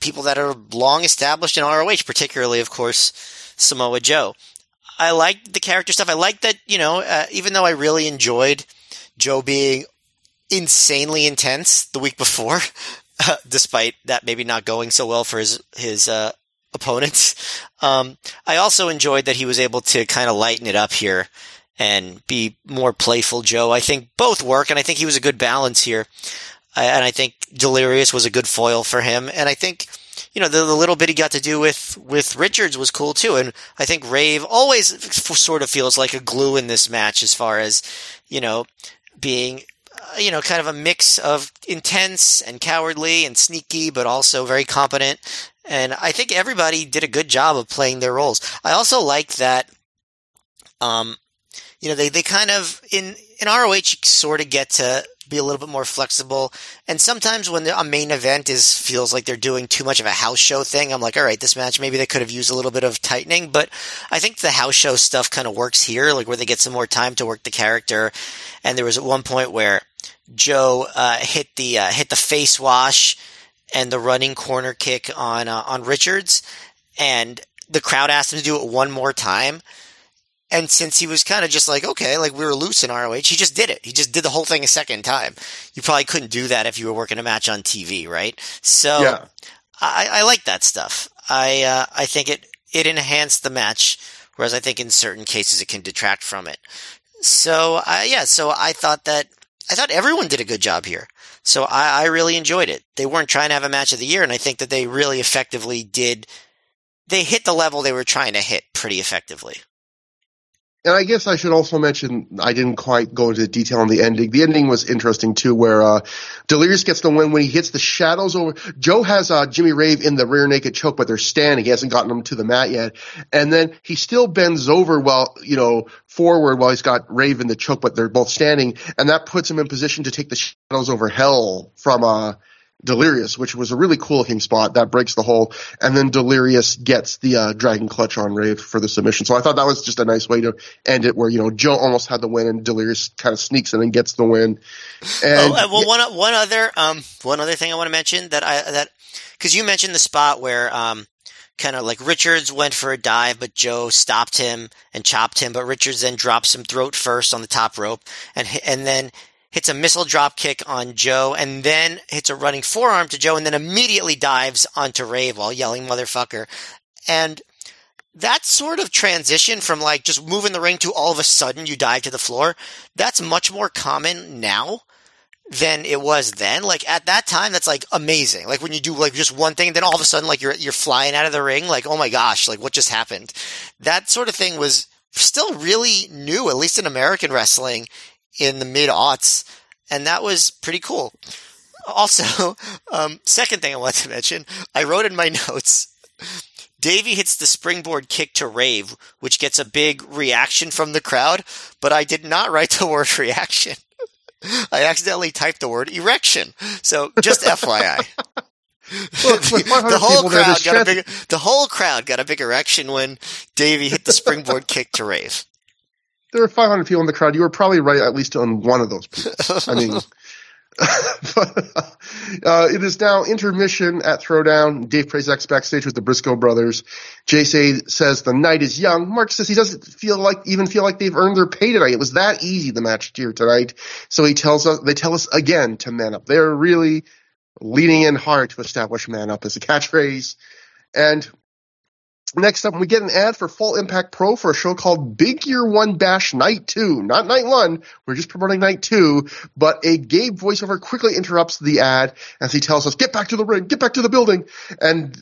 people that are long established in ROH, particularly, of course, Samoa Joe. I liked the character stuff. I liked that, you know, uh, even though I really enjoyed Joe being insanely intense the week before, despite that maybe not going so well for his, his, uh, opponents. Um, I also enjoyed that he was able to kind of lighten it up here and be more playful Joe. I think both work and I think he was a good balance here and I think Delirious was a good foil for him. And I think, you know, the, the, little bit he got to do with, with Richards was cool too. And I think Rave always sort of feels like a glue in this match as far as, you know, being, uh, you know, kind of a mix of intense and cowardly and sneaky, but also very competent. And I think everybody did a good job of playing their roles. I also like that, um, you know, they, they kind of, in, in ROH, sort of get to be a little bit more flexible. And sometimes when a main event is feels like they're doing too much of a house show thing, I'm like, all right, this match maybe they could have used a little bit of tightening. But I think the house show stuff kind of works here, like where they get some more time to work the character. And there was at one point where Joe uh, hit the uh, hit the face wash and the running corner kick on uh, on Richards, and the crowd asked him to do it one more time. And since he was kind of just like, okay, like we were loose in ROH, he just did it. He just did the whole thing a second time. You probably couldn't do that if you were working a match on TV, right? So yeah. I, I like that stuff. I, uh, I think it, it enhanced the match, whereas I think in certain cases it can detract from it. So, uh, yeah, so I thought that, I thought everyone did a good job here. So I, I really enjoyed it. They weren't trying to have a match of the year, and I think that they really effectively did, they hit the level they were trying to hit pretty effectively. And I guess I should also mention I didn't quite go into detail on the ending. The ending was interesting too, where uh, Delirious gets the win when he hits the shadows over. Joe has uh, Jimmy Rave in the rear naked choke, but they're standing. He hasn't gotten him to the mat yet, and then he still bends over while you know forward while he's got Rave in the choke, but they're both standing, and that puts him in position to take the shadows over Hell from uh Delirious, which was a really cool looking spot that breaks the hole, and then Delirious gets the uh, Dragon Clutch on Rave for the submission. So I thought that was just a nice way to end it, where you know Joe almost had the win and Delirious kind of sneaks in and gets the win. And, oh, well, one one other um one other thing I want to mention that I that because you mentioned the spot where um kind of like Richards went for a dive, but Joe stopped him and chopped him, but Richards then drops him throat first on the top rope, and and then hits a missile drop kick on Joe, and then hits a running forearm to Joe, and then immediately dives onto Rave while yelling motherfucker. And that sort of transition from like just moving the ring to all of a sudden you dive to the floor, that's much more common now than it was then. Like at that time, that's like amazing. Like when you do like just one thing, and then all of a sudden like you're you're flying out of the ring. Like oh my gosh, like what just happened? That sort of thing was still really new, at least in American wrestling in the mid aughts, and that was pretty cool. Also, um, second thing I want to mention, I wrote in my notes. Davey hits the springboard kick to Rave, which gets a big reaction from the crowd, but I did not write the word reaction. I accidentally typed the word erection. So just FYI. The, the whole crowd got a big, the whole crowd got a big erection when Davey hit the springboard kick to Rave there were 500 people in the crowd. You were probably right at least on one of those people. I mean, but, uh, it is now intermission at Throwdown. Dave Prazak's backstage with the Briscoe brothers. Jay say, says the night is young. Mark says he doesn't feel like even feel like they've earned their pay tonight. It was that easy the match here tonight. So he tells us they tell us again to man up. They're really leaning in hard to establish man up as a catchphrase. And Next up, we get an ad for Full Impact Pro for a show called Big Year One Bash Night Two. Not Night One. We're just promoting Night Two. But a Gabe voiceover quickly interrupts the ad as he tells us, "Get back to the ring. Get back to the building." And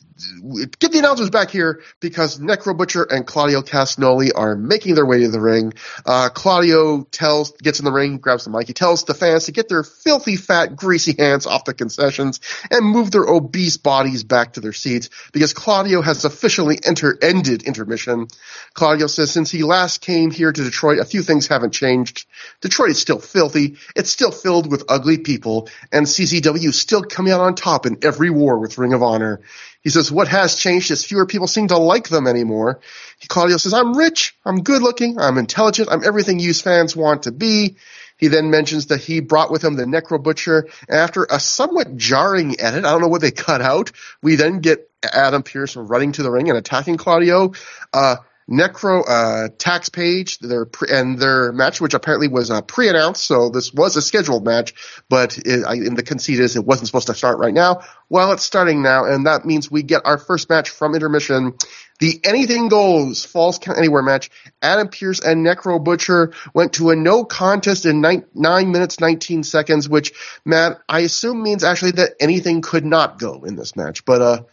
get the announcers back here because Necro Butcher and Claudio Castagnoli are making their way to the ring. Uh, Claudio tells, gets in the ring, grabs the mic. He tells the fans to get their filthy, fat, greasy hands off the concessions and move their obese bodies back to their seats because Claudio has officially enter, ended intermission. Claudio says since he last came here to Detroit, a few things haven't changed. Detroit is still filthy. It's still filled with ugly people and CZW is still coming out on top in every war with Ring of Honor. He says, what has changed is fewer people seem to like them anymore. He, Claudio says, I'm rich, I'm good looking, I'm intelligent, I'm everything you fans want to be. He then mentions that he brought with him the Necro Butcher. After a somewhat jarring edit, I don't know what they cut out, we then get Adam Pearce running to the ring and attacking Claudio. Uh, Necro uh, tax page their pre- and their match, which apparently was uh, pre-announced, so this was a scheduled match, but it, I, in the conceit is it wasn't supposed to start right now. Well, it's starting now, and that means we get our first match from intermission. The Anything Goes Falls Count Anywhere match. Adam Pearce and Necro Butcher went to a no contest in nine, minutes, 19 seconds, which, Matt, I assume means actually that anything could not go in this match. But, uh,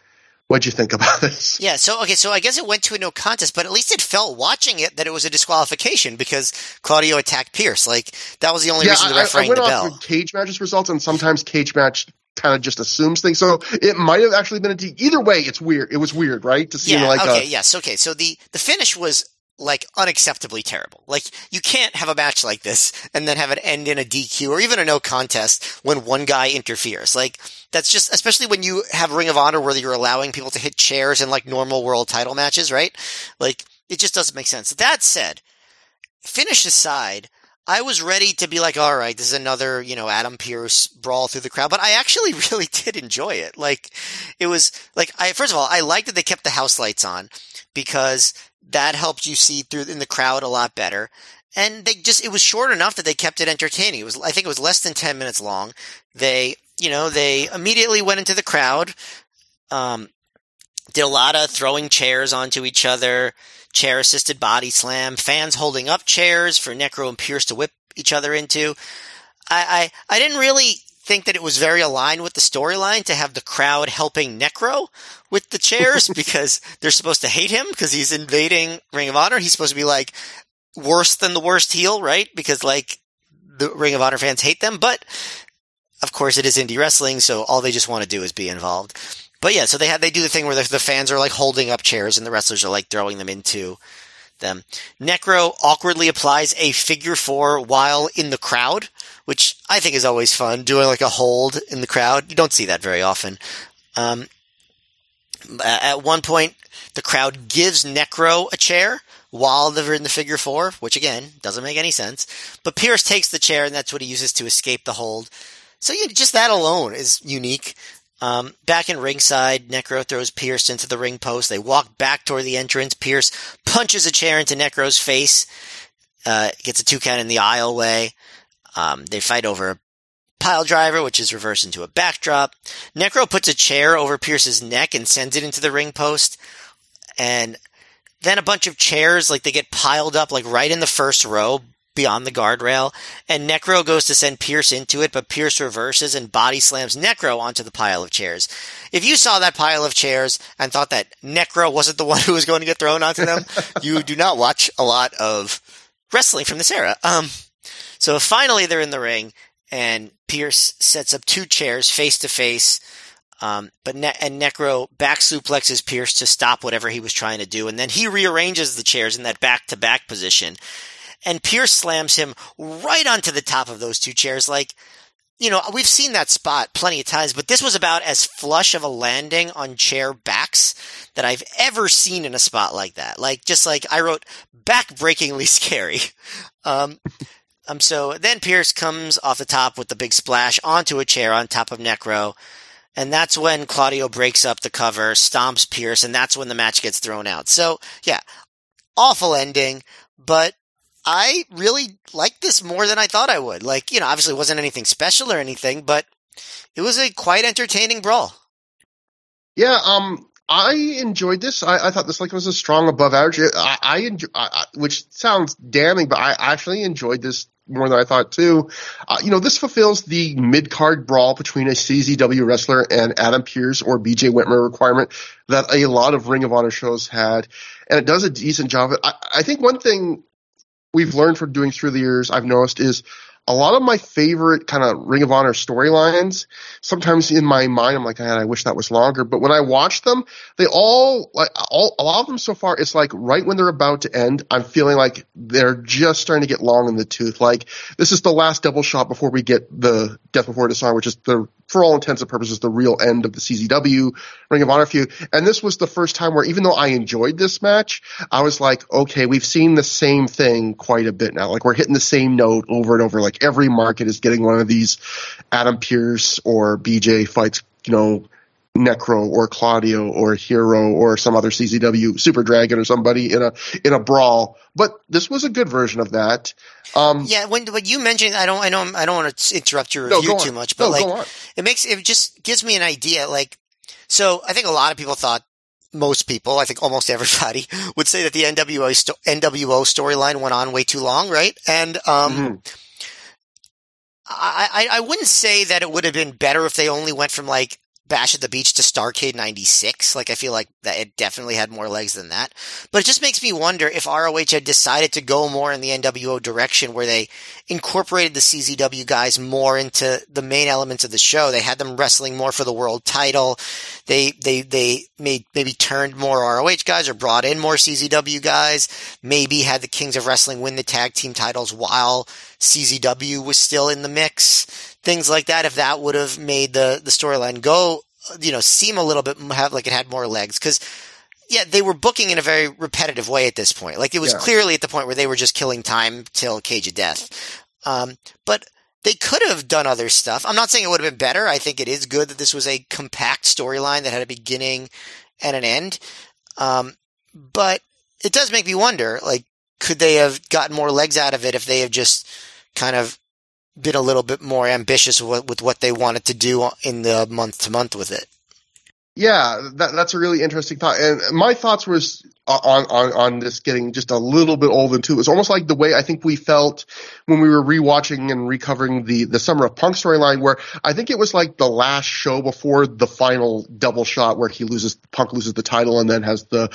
What'd you think about this? Yeah, so okay, so I guess it went to a no contest, but at least it felt watching it that it was a disqualification because Claudio attacked Pearce. Like that was the only yeah, reason the ref I, I went the off bell. cage matches results, and sometimes cage match kind of just assumes things. So it might have actually been a D. Either way, it's weird. It was weird, right? To see yeah, like okay, a, yes, okay. So the the finish was like unacceptably terrible. Like you can't have a match like this and then have it end in a DQ or even a no contest when one guy interferes. Like that's just, especially when you have Ring of Honor where you're allowing people to hit chairs in like normal world title matches, right? Like it just doesn't make sense. That said, finish aside, I was ready to be like, all right, this is another, you know, Adam Pearce brawl through the crowd, but I actually really did enjoy it. Like, it was like, I, first of all, I liked that they kept the house lights on because that helped you see through in the crowd a lot better. And they just, it was short enough that they kept it entertaining. It was, I think it was less than 10 minutes long. They, you know, they immediately went into the crowd, um, did a lot of throwing chairs onto each other, chair assisted body slam, fans holding up chairs for Necro and Pearce to whip each other into. I, I, I didn't really think that it was very aligned with the storyline to have the crowd helping Necro with the chairs because they're supposed to hate him because he's invading Ring of Honor. He's supposed to be like worse than the worst heel, right? Because like the Ring of Honor fans hate them, but of course it is indie wrestling, so all they just want to do is be involved. But yeah, so they have they do the thing where the, the fans are like holding up chairs and the wrestlers are like throwing them into them. Necro awkwardly applies a figure four while in the crowd, which I think is always fun, doing like a hold in the crowd. You don't see that very often. Um, at one point, the crowd gives Necro a chair while they're in the figure four, which again doesn't make any sense. But Pearce takes the chair, and that's what he uses to escape the hold. So yeah, just that alone is unique. Um, back in ringside, Necro throws Pearce into the ring post. They walk back toward the entrance. Pearce punches a chair into Necro's face. Uh, gets a two count in the aisleway. Um, they fight over a pile driver, which is reversed into a backdrop. Necro puts a chair over Pearce's neck and sends it into the ring post. And then a bunch of chairs, like they get piled up, like right in the first row beyond the guardrail, and Necro goes to send Pearce into it, but Pearce reverses and body slams Necro onto the pile of chairs. If you saw that pile of chairs and thought that Necro wasn't the one who was going to get thrown onto them, you do not watch a lot of wrestling from this era. Um, so finally they're in the ring, and Pearce sets up two chairs face to face. But ne- and Necro back suplexes Pearce to stop whatever he was trying to do, and then he rearranges the chairs in that back to back position and Pearce slams him right onto the top of those two chairs. Like, you know, we've seen that spot plenty of times, but this was about as flush of a landing on chair backs that I've ever seen in a spot like that. Like, just like I wrote, back breakingly scary. Um, um, so then Pearce comes off the top with the big splash onto a chair on top of Necro. And that's when Claudio breaks up the cover, stomps Pearce, and that's when the match gets thrown out. So, yeah, awful ending, but I really liked this more than I thought I would. Like, you know, obviously it wasn't anything special or anything, but it was a quite entertaining brawl. Yeah, um, I enjoyed this. I, I thought this like was a strong above average. I, I enjoy, I, which sounds damning, but I actually enjoyed this more than I thought too. Uh, you know, this fulfills the mid card brawl between a CZW wrestler and Adam Pearce or BJ Whitmer requirement that a lot of Ring of Honor shows had, and it does a decent job. I, I think one thing we've learned from doing through the years, I've noticed is a lot of my favorite kind of Ring of Honor storylines, sometimes in my mind, I'm like, man, I wish that was longer. But when I watch them, they all, like, all, a lot of them so far, it's like right when they're about to end, I'm feeling like they're just starting to get long in the tooth. Like, this is the last double shot before we get the Death Before Dishonor, which is the for all intents and purposes, the real end of the CZW Ring of Honor feud. And this was the first time where even though I enjoyed this match, I was like, okay, we've seen the same thing quite a bit now. Like we're hitting the same note over and over. Like every market is getting one of these Adam Pearce or BJ fights, you know, Necro or Claudio or Hero or some other CZW Super Dragon or somebody in a in a brawl. But this was a good version of that. Um, yeah, when you mentioned, I don't, I know, I don't want to interrupt your review no, too much, but no, like, it makes it just gives me an idea. Like, so I think a lot of people thought most people, I think almost everybody, would say that the NWO sto- NWO storyline went on way too long, right? And um, mm-hmm. I, I wouldn't say that it would have been better if they only went from like Bash at the Beach to Starcade 96. Like, I feel like that it definitely had more legs than that. But it just makes me wonder if ROH had decided to go more in the NWO direction where they incorporated the CZW guys more into the main elements of the show. They had them wrestling more for the world title. They, they, they made, maybe turned more ROH guys or brought in more CZW guys. Maybe had the Kings of Wrestling win the tag team titles while CZW was still in the mix things like that, if that would have made the, the storyline go, you know, seem a little bit have like it had more legs. Cause yeah, they were booking in a very repetitive way at this point. Like it was yeah. clearly at the point where they were just killing time till Cage of Death. Um, but they could have done other stuff. I'm not saying it would have been better. I think it is good that this was a compact storyline that had a beginning and an end. Um, but it does make me wonder, like, could they have gotten more legs out of it if they have just kind of been a little bit more ambitious with, what they wanted to do in the month to month with it. Yeah, that, that's a really interesting thought. And my thoughts were on, on, on this getting just a little bit old and too. It was almost like the way I think we felt when we were rewatching and recovering the, the Summer of Punk storyline where I think it was like the last show before the final double shot where he loses, Punk loses the title and then has the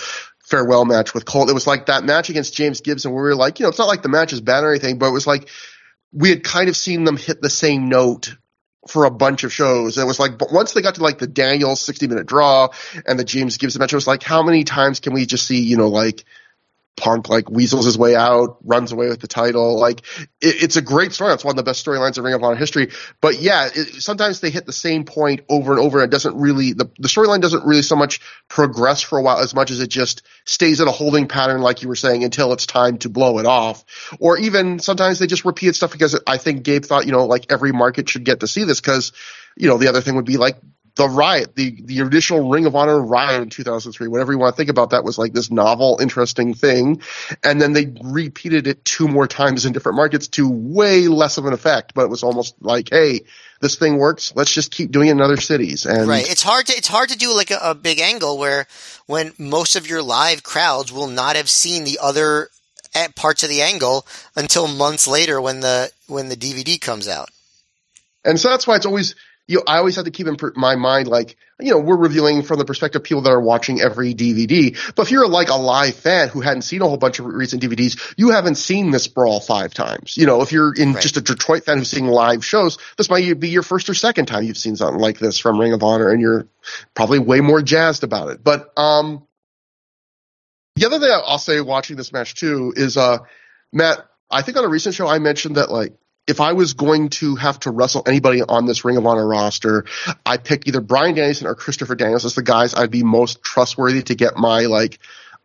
farewell match with Colt. It was like that match against James Gibson where we were like, you know, it's not like the match is bad or anything, but it was like we had kind of seen them hit the same note for a bunch of shows. And it was like, but once they got to like the Daniels 60 minute draw and the James Gibson match, it was like, how many times can we just see, you know, like Punk like weasels his way out, runs away with the title. Like it, it's a great story. It's one of the best storylines of Ring of Honor history. But yeah, it, sometimes they hit the same point over and over. And it doesn't really the, the storyline doesn't really so much progress for a while as much as it just stays in a holding pattern, like you were saying, until it's time to blow it off. Or even sometimes they just repeat stuff because I think Gabe thought you know like every market should get to see this because you know the other thing would be like the riot, the the original Ring of Honor riot in 2003, whatever you want to think about that was like this novel, interesting thing, and then they repeated it two more times in different markets to way less of an effect, but it was almost like, hey, this thing works, let's just keep doing it in other cities. And right, it's hard to it's hard to do like a, a big angle where when most of your live crowds will not have seen the other eh, parts of the angle until months later when the when the DVD comes out. And so that's why it's always you know, I always have to keep in my mind, like, you know, we're reviewing from the perspective of people that are watching every DVD. But if you're like a live fan who hadn't seen a whole bunch of recent DVDs, you haven't seen this brawl five times. You know, if you're in right. just a Detroit fan who's seeing live shows, this might be your first or second time you've seen something like this from Ring of Honor, and you're probably way more jazzed about it. But um, the other thing I'll say watching this match too is, uh, Matt, I think on a recent show I mentioned that like if I was going to have to wrestle anybody on this Ring of Honor roster, I pick either Bryan Danielson or Christopher Daniels as the guys I'd be most trustworthy to get my like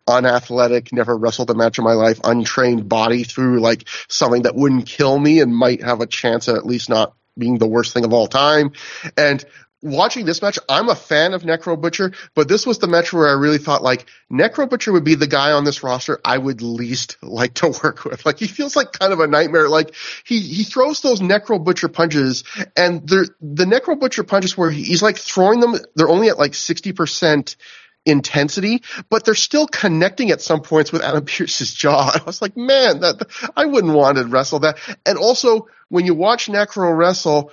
unathletic, never wrestled a match in my life, untrained body through like something that wouldn't kill me and might have a chance at at least not being the worst thing of all time. And watching this match, I'm a fan of Necro Butcher, but this was the match where I really thought like Necro Butcher would be the guy on this roster I would least like to work with. Like he feels like kind of a nightmare. Like he he throws those Necro Butcher punches, and they're the Necro Butcher punches where he's like throwing them. They're only at like sixty percent intensity, but they're still connecting at some points with Adam Pearce's jaw. I was like, man, that I wouldn't want to wrestle that. And also, when you watch Necro wrestle,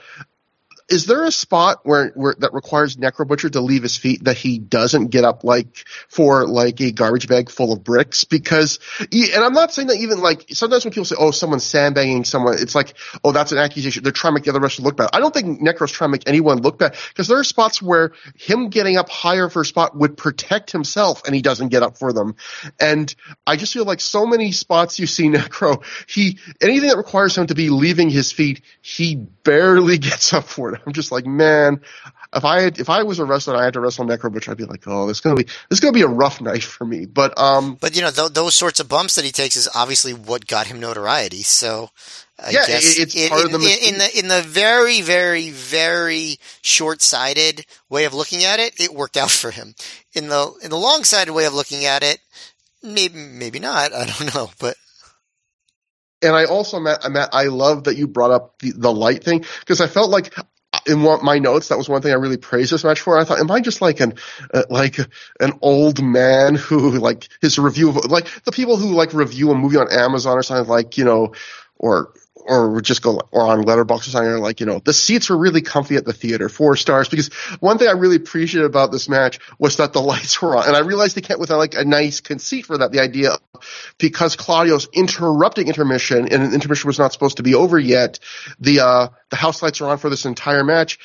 is there a spot where, where that requires Necro Butcher to leave his feet that he doesn't get up like for like a garbage bag full of bricks? Because, and I'm not saying that even like sometimes when people say, "Oh, someone's sandbagging someone," it's like, "Oh, that's an accusation." They're trying to make the other wrestler look bad. I don't think Necro's trying to make anyone look bad because there are spots where him getting up higher for a spot would protect himself, and he doesn't get up for them. And I just feel like so many spots you see Necro, he anything that requires him to be leaving his feet, he barely gets up for it. I'm just like, man, if I had, if I was a wrestler and I had to wrestle Necro Butcher, I'd be like, oh, this is gonna be this is gonna be a rough night for me. But um, but you know, th- those sorts of bumps that he takes is obviously what got him notoriety. So. I yeah, guess it's in, part of the in, in the in the very very very short sighted way of looking at it, it worked out for him. In the in the long sighted way of looking at it, maybe maybe not. I don't know, but and I also Matt, Matt I love that you brought up the, the light thing because I felt like in my notes, that was one thing I really praised this match for. I thought, am I just like an uh, like an old man who like his review of like the people who like review a movie on Amazon or something like you know, or or just go or on Letterboxd or something like you know the seats were really comfy at the theater four stars because one thing i really appreciated about this match was that the lights were on and i realized they kept with like a nice conceit for that the idea because claudio's interrupting intermission and intermission was not supposed to be over yet the uh the house lights are on for this entire match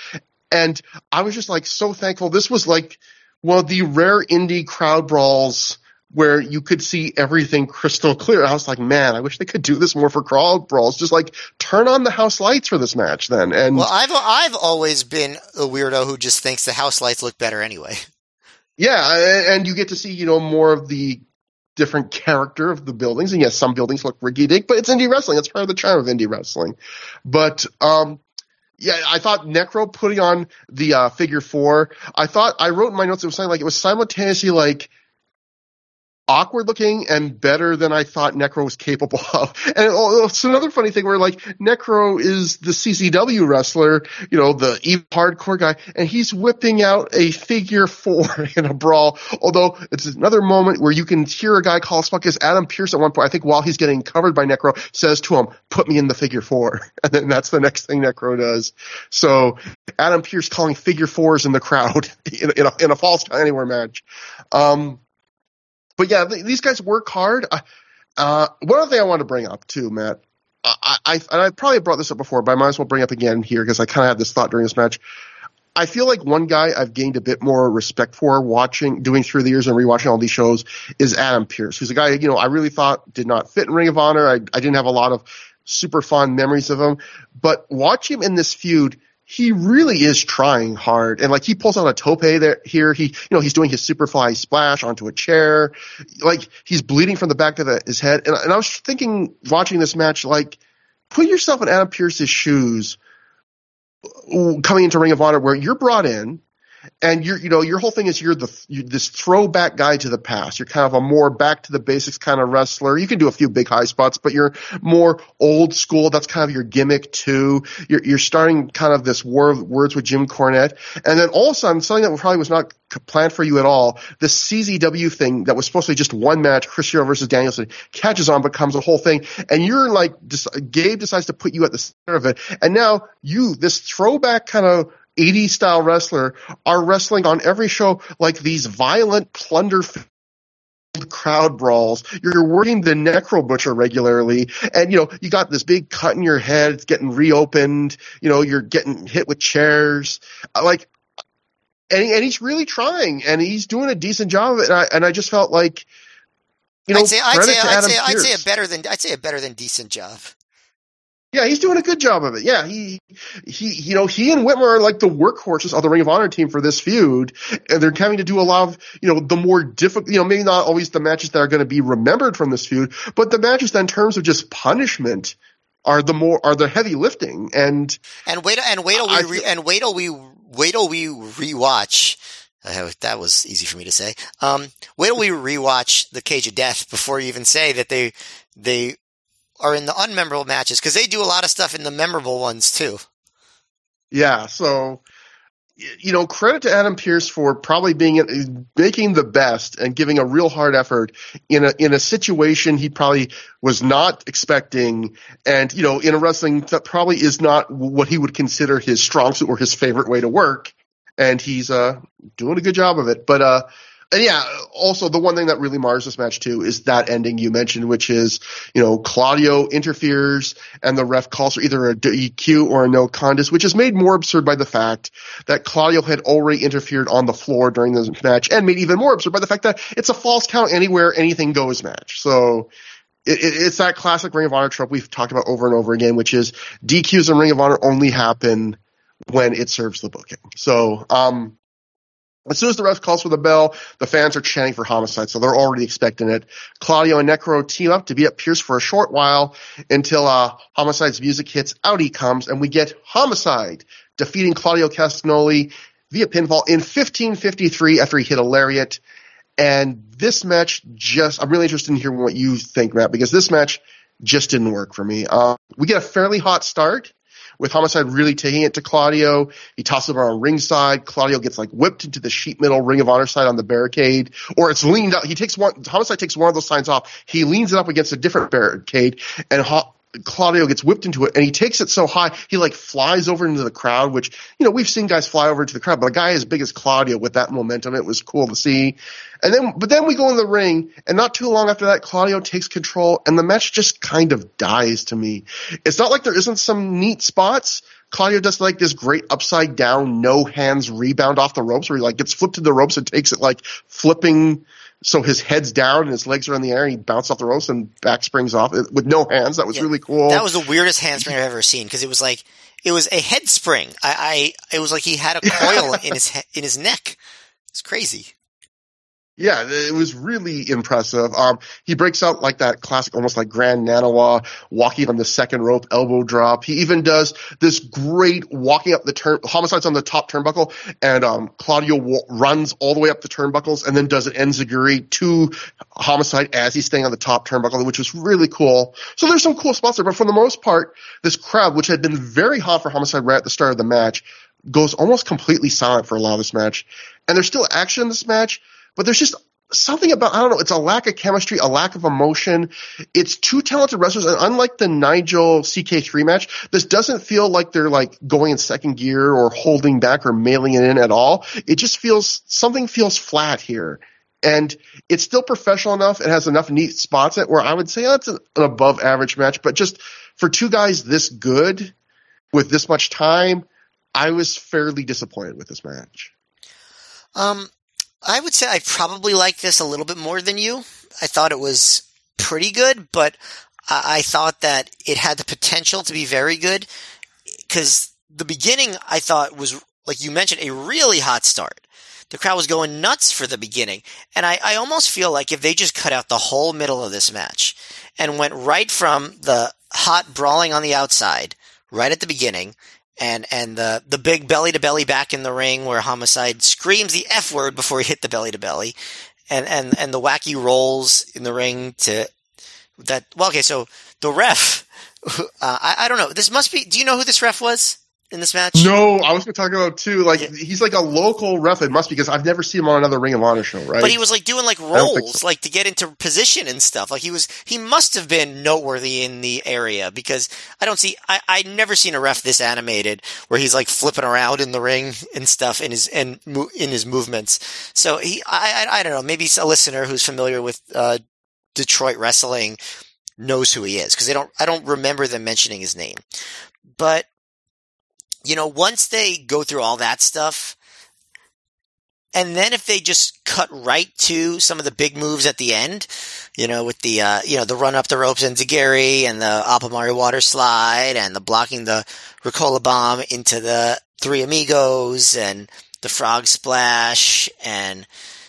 and i was just like so thankful. This was like well the rare indie crowd brawls where you could see everything crystal clear. I was like, man, I wish they could do this more for crawl brawls. Just like turn on the house lights for this match then. And well, I've I've always been a weirdo who just thinks the house lights look better anyway. Yeah, and you get to see you know more of the different character of the buildings. And yes, some buildings look rickety, but it's indie wrestling. It's part of the charm of indie wrestling. But um, yeah, I thought Necro putting on the uh, figure four. I thought I wrote in my notes it was something like it was simultaneously like awkward looking and better than I thought Necro was capable of. And it's another funny thing where like Necro is the CZW wrestler, you know, the evil hardcore guy, and he's whipping out a figure four in a brawl. Although it's another moment where you can hear a guy call Spuck because Adam Pearce at one point, I think while he's getting covered by Necro, says to him, put me in the figure four. And then that's the next thing Necro does. So Adam Pearce calling figure fours in the crowd in, in, a, in a false anywhere match. Um, but yeah, these guys work hard. Uh, one other thing I want to bring up too, Matt. I, I, and I probably brought this up before, but I might as well bring up again here because I kind of had this thought during this match. I feel like one guy I've gained a bit more respect for watching, doing through the years and rewatching all these shows is Adam Pearce, who's a guy, you know, I really thought did not fit in Ring of Honor. I, I didn't have a lot of super fond memories of him, but watch him in this feud he really is trying hard. And like he pulls out a tope there here. He, you know, he's doing his superfly splash onto a chair. Like he's bleeding from the back of the, his head. And, and I was thinking watching this match, like put yourself in Adam Pearce's shoes coming into Ring of Honor where you're brought in and you're you know your whole thing is you're the you're this throwback guy to the past. You're kind of a more back to the basics kind of wrestler. You can do a few big high spots but you're more old school. That's kind of your gimmick too. You're you're starting kind of this war of words with Jim Cornette. And then all of a sudden something that probably was not planned for you at all the CZW thing that was supposed to be just one match Chris Hero versus Danielson catches on becomes a whole thing. And you're like Gabe decides to put you at the center of it. And now you this throwback kind of 80s style wrestler are wrestling on every show like these violent plunder crowd brawls. You're working the necro butcher regularly, and you know you got this big cut in your head. It's getting reopened. You know you're getting hit with chairs. Uh, like, and, and he's really trying, and he's doing a decent job of it. And I, and I just felt like, you know, I'd say I'd say I'd say, I'd say a better than I'd say a better than decent job. Yeah, he's doing a good job of it. Yeah, he, he, you know, he and Whitmer are like the workhorses of the Ring of Honor team for this feud, and they're having to do a lot of, you know, the more difficult, you know, maybe not always the matches that are going to be remembered from this feud, but the matches that in terms of just punishment are the more are the heavy lifting and and wait and wait till we re, and wait till we wait till we rewatch. Uh, that was easy for me to say. Um, wait till we rewatch the Cage of Death before you even say that they they are in the unmemorable matches because they do a lot of stuff in the memorable ones too. Yeah, so you know, credit to Adam Pearce for probably being making the best and giving a real hard effort in a in a situation he probably was not expecting, and you know, in a wrestling that probably is not what he would consider his strong suit or his favorite way to work, and he's uh doing a good job of it. But uh, and yeah, also the one thing that really mars this match too is that ending you mentioned, which is, you know, Claudio interferes and the ref calls for either a DQ or a no contest, which is made more absurd by the fact that Claudio had already interfered on the floor during this match and made even more absurd by the fact that it's a false count anywhere, anything goes match. So, it, it's that classic Ring of Honor trope we've talked about over and over again, which is DQs in Ring of Honor only happen when it serves the booking. So, um, as soon as the ref calls for the bell, the fans are chanting for Homicide, so they're already expecting it. Claudio and Necro team up to be at Pearce for a short while until uh, Homicide's music hits. Out he comes, and we get Homicide defeating Claudio Castagnoli via pinfall in 1553 after he hit a lariat. And this match just, I'm really interested in hearing what you think, Matt, because this match just didn't work for me. Uh, we get a fairly hot start with Homicide really taking it to Claudio. He tosses it around ringside. Claudio gets like whipped into the sheet metal Ring of Honor side on the barricade, or it's leaned up. He takes one, Homicide takes one of those signs off. He leans it up against a different barricade and Claudio gets whipped into it and he takes it so high, he like flies over into the crowd, which, you know, we've seen guys fly over to the crowd, but a guy as big as Claudio with that momentum, it was cool to see. And then, but then we go in the ring and not too long after that, Claudio takes control and the match just kind of dies to me. It's not like there isn't some neat spots. Claudio does like this great upside down, no hands rebound off the ropes where he like gets flipped to the ropes and takes it like flipping so his head's down and his legs are in the air and he bounces off the ropes and back springs off with no hands. That was yeah, really cool. That was the weirdest handspring I've ever seen because it was like it was a head spring. I, I it was like he had a coil in his in his neck. It's crazy. Yeah, it was really impressive. Um, he breaks out like that classic, almost like Gran Naniwa, walking on the second rope, elbow drop. He even does this great walking up the turn, homicides on the top turnbuckle, and um, Claudio w- runs all the way up the turnbuckles and then does an enziguri to homicide as he's staying on the top turnbuckle, which was really cool. So there's some cool spots there, but for the most part, this crowd, which had been very hot for homicide right at the start of the match, goes almost completely silent for a lot of this match. And there's still action in this match but there's just something about I don't know. It's a lack of chemistry, a lack of emotion. It's two talented wrestlers, and unlike the Nigel CK3 match, this doesn't feel like they're like going in second gear or holding back or mailing it in at all. It just feels something feels flat here. And it's still professional enough. It has enough neat spots at where I would say that's an above average match. But just for two guys this good with this much time, I was fairly disappointed with this match. Um, I would say I probably like this a little bit more than you. I thought it was pretty good, but I thought that it had the potential to be very good because the beginning I thought was, like you mentioned, a really hot start. The crowd was going nuts for the beginning. And I, I almost feel like if they just cut out the whole middle of this match and went right from the hot brawling on the outside, right at the beginning, and and the the big belly to belly back in the ring where homicide screams the f word before he hit the belly to belly. And and and the wacky rolls in the ring to that well okay so the ref uh, I, I don't know. This must be do you know who this ref was in this match? No, I was going to talk about too. Like yeah. he's like a local ref. It must be because I've never seen him on another Ring of Honor show, right? But he was like doing like rolls, so. like to get into position and stuff. Like he was, he must have been noteworthy in the area because I don't see, I I never seen a ref this animated where he's like flipping around in the ring and stuff in his and in his movements. So he, I I, I don't know. Maybe a listener who's familiar with uh, Detroit wrestling knows who he is because they don't. I don't remember them mentioning his name, but you know, once they go through all that stuff, and then if they just cut right to some of the big moves at the end, you know, with the, uh, you know, the run up the ropes enziguri and the Alpamare water slide and the blocking the Ricola bomb into the three amigos and the frog splash and,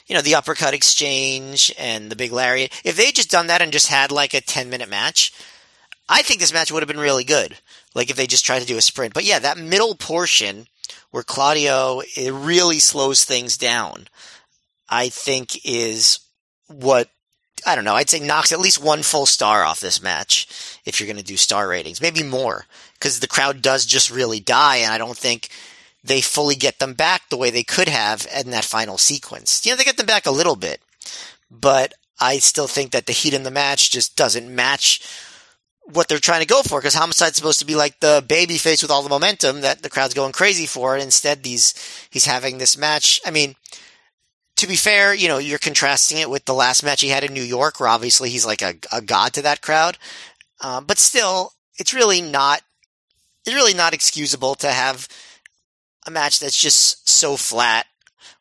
you know, the uppercut exchange and the big lariat. If they just done that and just had like a 10 minute match, I think this match would have been really good. Like if they just tried to do a sprint. But yeah, that middle portion where Claudio it really slows things down, I think is what I don't know. I'd say knocks at least one full star off this match if you're going to do star ratings, maybe more because the crowd does just really die, and I don't think they fully get them back the way they could have in that final sequence. You know, they get them back a little bit, but I still think that the heat in the match just doesn't match what they're trying to go for because Homicide's supposed to be like the baby face with all the momentum that the crowd's going crazy for. And instead, these he's having this match. I mean, to be fair, you know, you're contrasting it with the last match he had in New York, where obviously he's like a, a god to that crowd. Um, but still, it's really not, it's really not excusable to have a match that's just so flat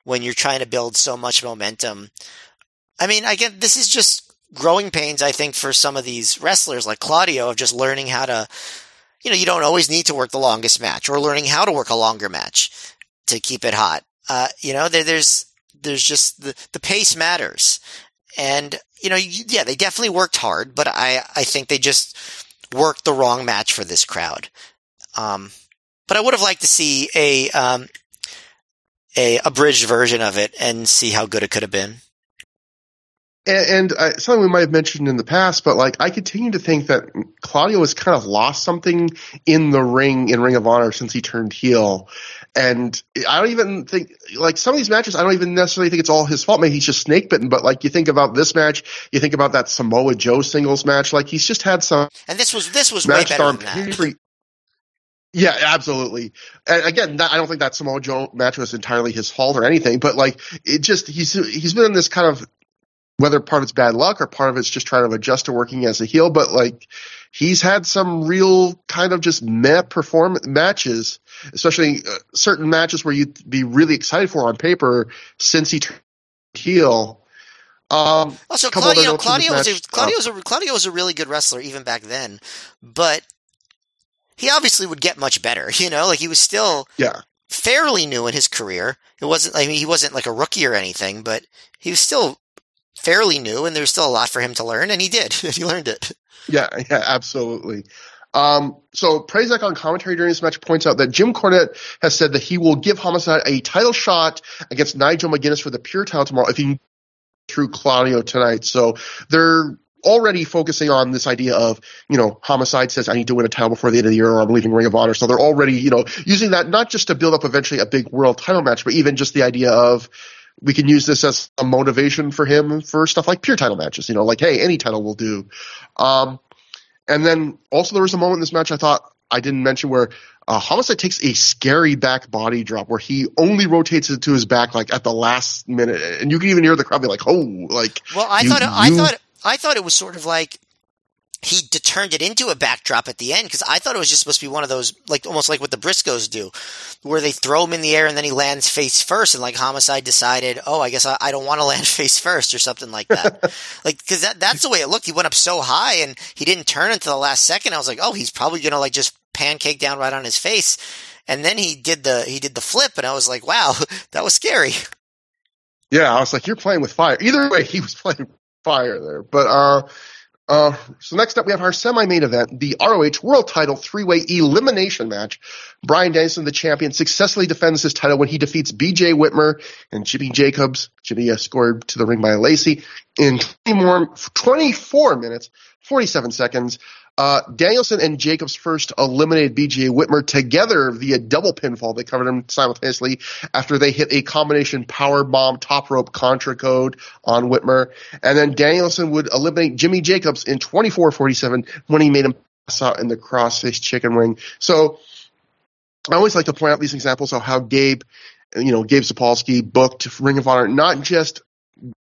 when you're trying to build so much momentum. I mean, again, this is just growing pains, I think, for some of these wrestlers like Claudio of just learning how to, you know, you don't always need to work the longest match or learning how to work a longer match to keep it hot. Uh, you know, there, there's, there's just the, the pace matters. And, you know, yeah, they definitely worked hard, but I, I think they just worked the wrong match for this crowd. Um, but I would have liked to see a, um, a abridged version of it and see how good it could have been and, and uh, something we might have mentioned in the past, but like I continue to think that Claudio has kind of lost something in the ring in Ring of Honor since he turned heel. And I don't even think like some of these matches, I don't even necessarily think it's all his fault. Maybe he's just snake bitten. But like you think about this match, you think about that Samoa Joe singles match. Like he's just had some. And this was this was way better than that. Yeah, absolutely. And again, that, I don't think that Samoa Joe match was entirely his fault or anything, but like it just he's he's been in this kind of whether part of it's bad luck or part of it's just trying to adjust to working as a heel, but like he's had some real kind of just meh perform matches, especially uh, certain matches where you'd be really excited for on paper since he turned heel. Um, also, Claudio, Claudio was a, Claudio was a Claudio was a really good wrestler even back then, but he obviously would get much better. You know, like he was still yeah fairly new in his career. It wasn't, I mean, he wasn't like a rookie or anything, but he was still fairly new and there's still a lot for him to learn and he did. he learned it. Yeah, yeah, absolutely. Um, so Prazak on commentary during this match points out that Jim Cornette has said that he will give Homicide a title shot against Nigel McGuinness for the pure title tomorrow if he can through Claudio tonight. So they're already focusing on this idea of, you know, Homicide says, I need to win a title before the end of the year or I'm leaving Ring of Honor. So they're already, you know, using that not just to build up eventually a big world title match, but even just the idea of, we can use this as a motivation for him for stuff like pure title matches, you know, like, hey, any title will do. Um, and then also there was a moment in this match I thought I didn't mention where uh, Homicide takes a scary back body drop where he only rotates it to his back like at the last minute, and you can even hear the crowd be like, "Oh!" Like, well, I you, thought it, you, I thought I thought it was sort of like he turned it into a backdrop at the end because I thought it was just supposed to be one of those like almost like what the Briscoes do, where they throw him in the air and then he lands face first, and like Homicide decided, oh, I guess I, I don't want to land face first or something like that, like because that that's the way it looked. He went up so high and he didn't turn until the last second. I was like, oh, he's probably gonna like just pancake down right on his face, and then he did the he did the flip, and I was like, wow, that was scary. Yeah, I was like, you're playing with fire. Either way, he was playing fire there, but uh. Uh, so next up, we have our semi-main event, the ROH World Title three-way elimination match. Bryan Danielson, the champion, successfully defends his title when he defeats B.J. Whitmer and Jimmy Jacobs. Jimmy uh, scored to the ring by Lacey in 20 more, 24 minutes, 47 seconds. Uh, Danielson and Jacobs first eliminated BJ Whitmer together via double pinfall. They covered him simultaneously after they hit a combination power bomb top rope contra code on Whitmer. And then Danielson would eliminate Jimmy Jacobs in 24-47 when he made him pass out in the crossface chicken wing. So I always like to point out these examples of how Gabe, you know, Gabe Sapolsky booked Ring of Honor, not just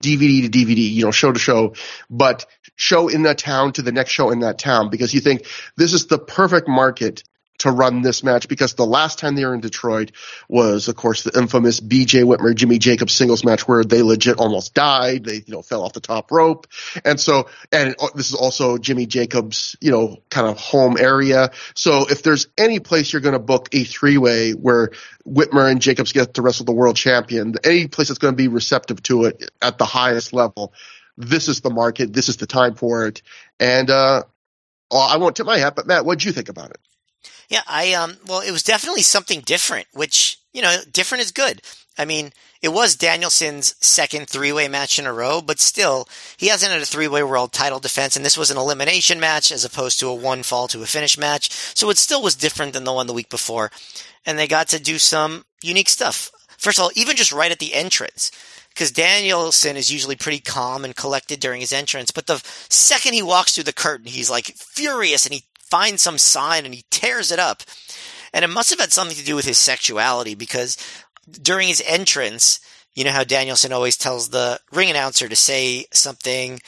DVD to DVD, you know, show to show, but show in that town to the next show in that town because you think this is the perfect market to run this match because the last time they were in Detroit was, of course, the infamous BJ Whitmer Jimmy Jacobs singles match where they legit almost died. They, you know, fell off the top rope. And so, and this is also Jimmy Jacobs, you know, kind of home area. So if there's any place you're going to book a three way where Whitmer and Jacobs get to wrestle the world champion, any place that's going to be receptive to it at the highest level, this is the market. This is the time for it. And, uh, I won't tip my hat, but Matt, what do you think about it? Yeah, I um well it was definitely something different, which, you know, different is good. I mean, it was Danielson's second three-way match in a row, but still, he hasn't had a three-way world title defense, and this was an elimination match as opposed to a one fall to a finish match. So it still was different than the one the week before. And they got to do some unique stuff. First of all, even just right at the entrance, because Danielson is usually pretty calm and collected during his entrance, but the second he walks through the curtain, he's like furious and he finds some sign and he tears it up. And it must have had something to do with his sexuality because during his entrance, you know how Danielson always tells the ring announcer to say something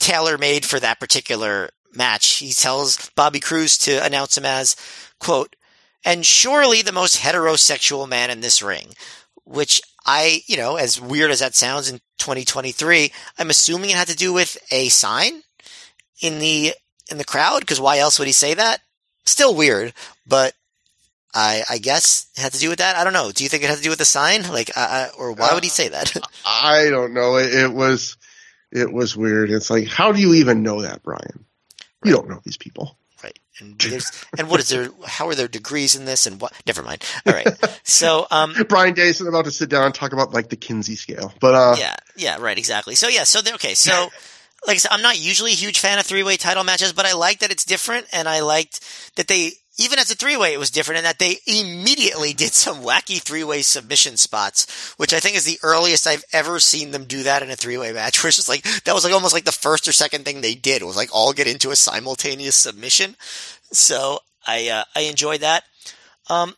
tailor made for that particular match. He tells Bobby Cruise to announce him as, quote, and surely the most heterosexual man in this ring, which I, you know, as weird as that sounds in 2023, I'm assuming it had to do with a sign in the in the crowd because why else would he say that? Still weird, but I I guess it had to do with that. I don't know. Do you think it had to do with the sign, like, uh, or why would he say that? I don't know. It, it, was it was weird. It's like, how do you even know that, Bryan? Right. You don't know these people, right? And and what is there? How are their degrees in this? And what? Never mind. All right. So, um, Bryan Danielson about to sit down and talk about like the Kinsey scale, but uh, yeah, yeah, right, exactly. So yeah, so okay, so like I said, I'm not usually a huge fan of three way title matches, but I like that it's different, and I liked that they even as a three way, it was different in that they immediately did some wacky three way submission spots, which I think is the earliest I've ever seen them do that in a three way match. It's just like that was like almost like the first or second thing they did was like all get into a simultaneous submission. So I uh, I enjoyed that. Um,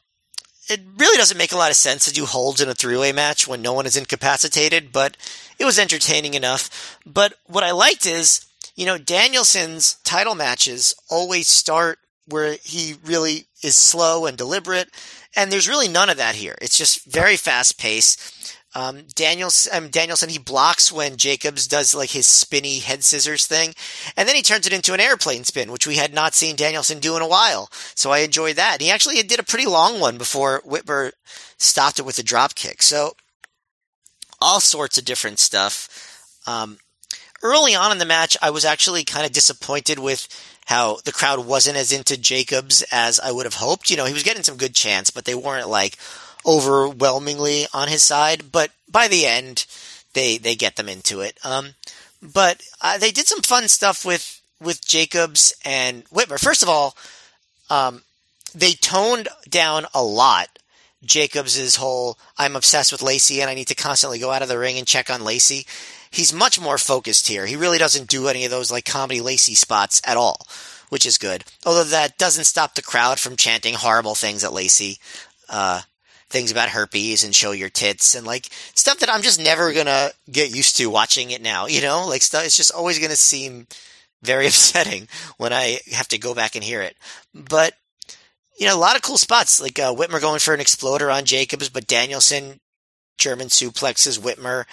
it really doesn't make a lot of sense to do holds in a three way match when no one is incapacitated, but it was entertaining enough. But what I liked is, you know, Danielson's title matches always start where he really is slow and deliberate, and there's really none of that here. It's just very fast paced. Um, um, Danielson, he blocks when Jacobs does like his spinny head scissors thing, and then he turns it into an airplane spin, which we had not seen Danielson do in a while. So I enjoyed that. And he actually did a pretty long one before Whitmer stopped it with a drop kick. So all sorts of different stuff. Um, early on in the match, I was actually kind of disappointed with how the crowd wasn't as into Jacobs as I would have hoped. You know, he was getting some good chants, but they weren't like overwhelmingly on his side. But by the end, they they get them into it. Um, but uh, they did some fun stuff with with Jacobs and Whitmer. First of all, um, they toned down a lot Jacobs' whole "I'm obsessed with Lacey and I need to constantly go out of the ring and check on Lacey." He's much more focused here. He really doesn't do any of those like comedy Lacey spots at all, which is good. Although that doesn't stop the crowd from chanting horrible things at Lacey. Uh, things about herpes and show your tits and like stuff that I'm just never gonna get used to watching it now. You know, like stuff. It's just always gonna seem very upsetting when I have to go back and hear it. But you know, a lot of cool spots like uh, Whitmer going for an exploder on Jacobs, but Danielson German suplexes Whitmer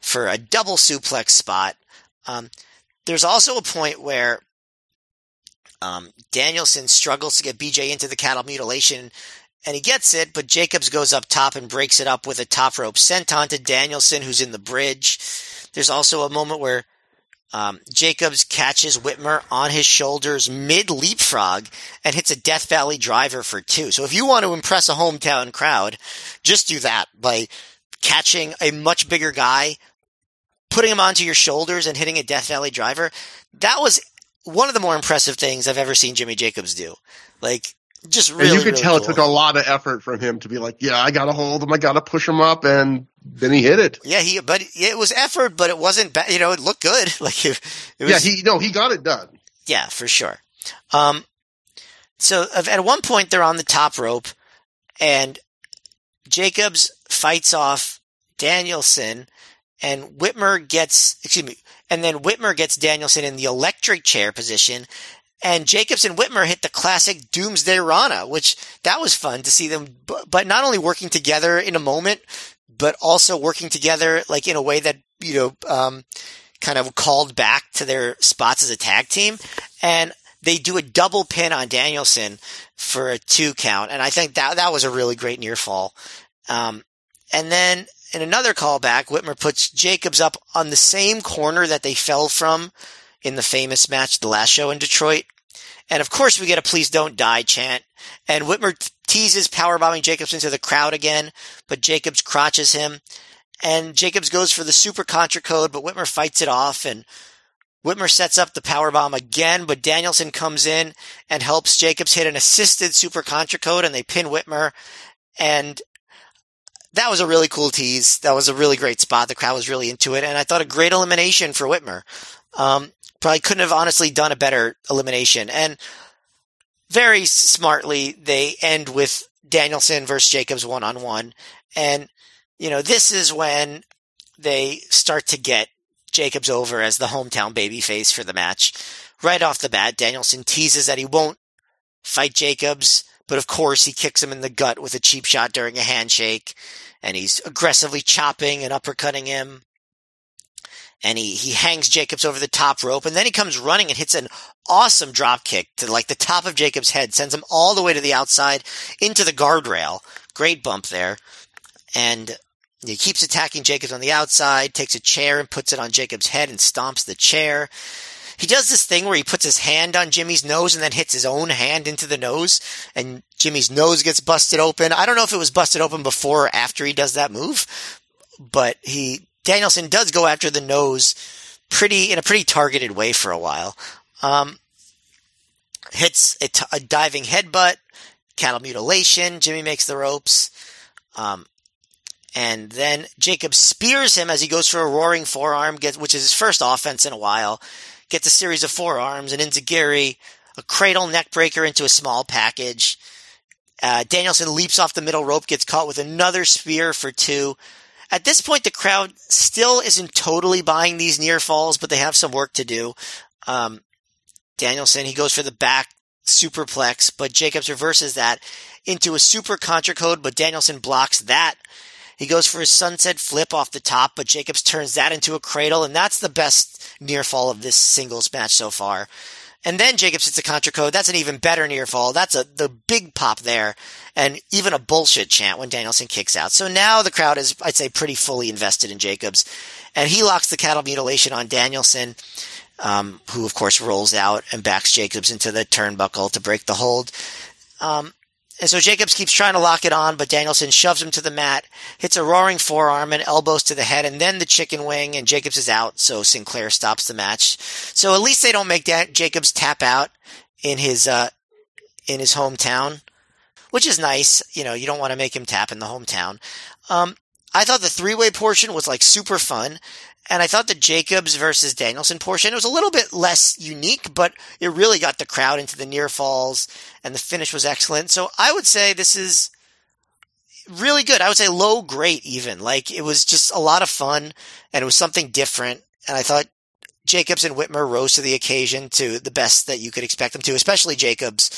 for a double suplex spot. Um, there's also a point where um, Danielson struggles to get BJ into the cattle mutilation and he gets it, but Jacobs goes up top and breaks it up with a top rope senton to Danielson, who's in the bridge. There's also a moment where um, Jacobs catches Whitmer on his shoulders mid leapfrog and hits a Death Valley driver for two. So if you want to impress a hometown crowd, just do that by catching a much bigger guy, putting him onto your shoulders and hitting a Death Valley driver. That was one of the more impressive things I've ever seen Jimmy Jacobs do. Like just really, and you could really tell cool. it took a lot of effort from him to be like, yeah, I got to hold him, I got to push him up, and then he hit it. Yeah, he but it was effort, but it wasn't bad. You know, it looked good. Like it, it was, yeah, he no, he got it done. Yeah, for sure. Um, so at one point they're on the top rope, and Jacobs fights off Danielson, and Whitmer gets excuse me, and then Whitmer gets Danielson in the electric chair position, and Jacobs and Whitmer hit the classic Doomsday Rana, which that was fun to see them, but not only working together in a moment, but also working together like in a way that, you know, um, kind of called back to their spots as a tag team. And they do a double pin on Danielson for a two count. And I think that, that was a really great near fall. Um, and then in another callback, Whitmer puts Jacobs up on the same corner that they fell from in the famous match, the last show in Detroit. And of course, we get a please don't die chant. And Whitmer teases powerbombing Jacobs into the crowd again, but Jacobs crotches him. And Jacobs goes for the super contra code, but Whitmer fights it off. And Whitmer sets up the powerbomb again, but Danielson comes in and helps Jacobs hit an assisted super contra code, and they pin Whitmer. And that was a really cool tease. That was a really great spot. The crowd was really into it, and I thought a great elimination for Whitmer. Um, probably couldn't have honestly done a better elimination. And very smartly, they end with Danielson versus Jacobs one on one. And, you know, this is when they start to get Jacobs over as the hometown babyface for the match. Right off the bat, Danielson teases that he won't fight Jacobs, but of course he kicks him in the gut with a cheap shot during a handshake, and he's aggressively chopping and uppercutting him and he, he hangs Jacobs over the top rope and then he comes running and hits an awesome drop kick to like the top of Jacobs' head, sends him all the way to the outside into the guardrail. Great bump there. And he keeps attacking Jacobs on the outside, takes a chair and puts it on Jacobs' head and stomps the chair. He does this thing where he puts his hand on Jimmy's nose and then hits his own hand into the nose and Jimmy's nose gets busted open. I don't know if it was busted open before or after he does that move, but he Danielson does go after the nose pretty in a pretty targeted way for a while. Um, hits a, t- a diving headbutt, cattle mutilation. Jimmy makes the ropes. Um, and then Jacob spears him as he goes for a roaring forearm, gets, which is his first offense in a while. Gets a series of forearms and Enzuigiri, a cradle neck breaker into a small package. Uh, Danielson leaps off the middle rope, gets caught with another spear for two. At this point, the crowd still isn't totally buying these near falls, but they have some work to do. Um, Danielson, he goes for the back superplex, but Jacobs reverses that into a super contra code, but Danielson blocks that. He goes for his sunset flip off the top, but Jacobs turns that into a cradle, and that's the best near fall of this singles match so far. And then Jacobs hits a contra code. That's an even better near fall. That's a the big pop there, and even a bullshit chant when Danielson kicks out. So now the crowd is, I'd say, pretty fully invested in Jacobs, and he locks the cattle mutilation on Danielson, um, who of course rolls out and backs Jacobs into the turnbuckle to break the hold. Um, and so Jacobs keeps trying to lock it on, but Danielson shoves him to the mat, hits a roaring forearm and elbows to the head, and then the chicken wing, and Jacobs is out, so Sinclair stops the match. So at least they don't make Jacobs tap out in his, uh, in his hometown, which is nice. You know, you don't want to make him tap in the hometown. Um, I thought the three way portion was like super fun. And I thought the Jacobs versus Danielson portion, was a little bit less unique, but it really got the crowd into the near falls and the finish was excellent. So I would say this is really good. I would say low great even. Like it was just a lot of fun and it was something different. And I thought Jacobs and Whitmer rose to the occasion to the best that you could expect them to, especially Jacobs.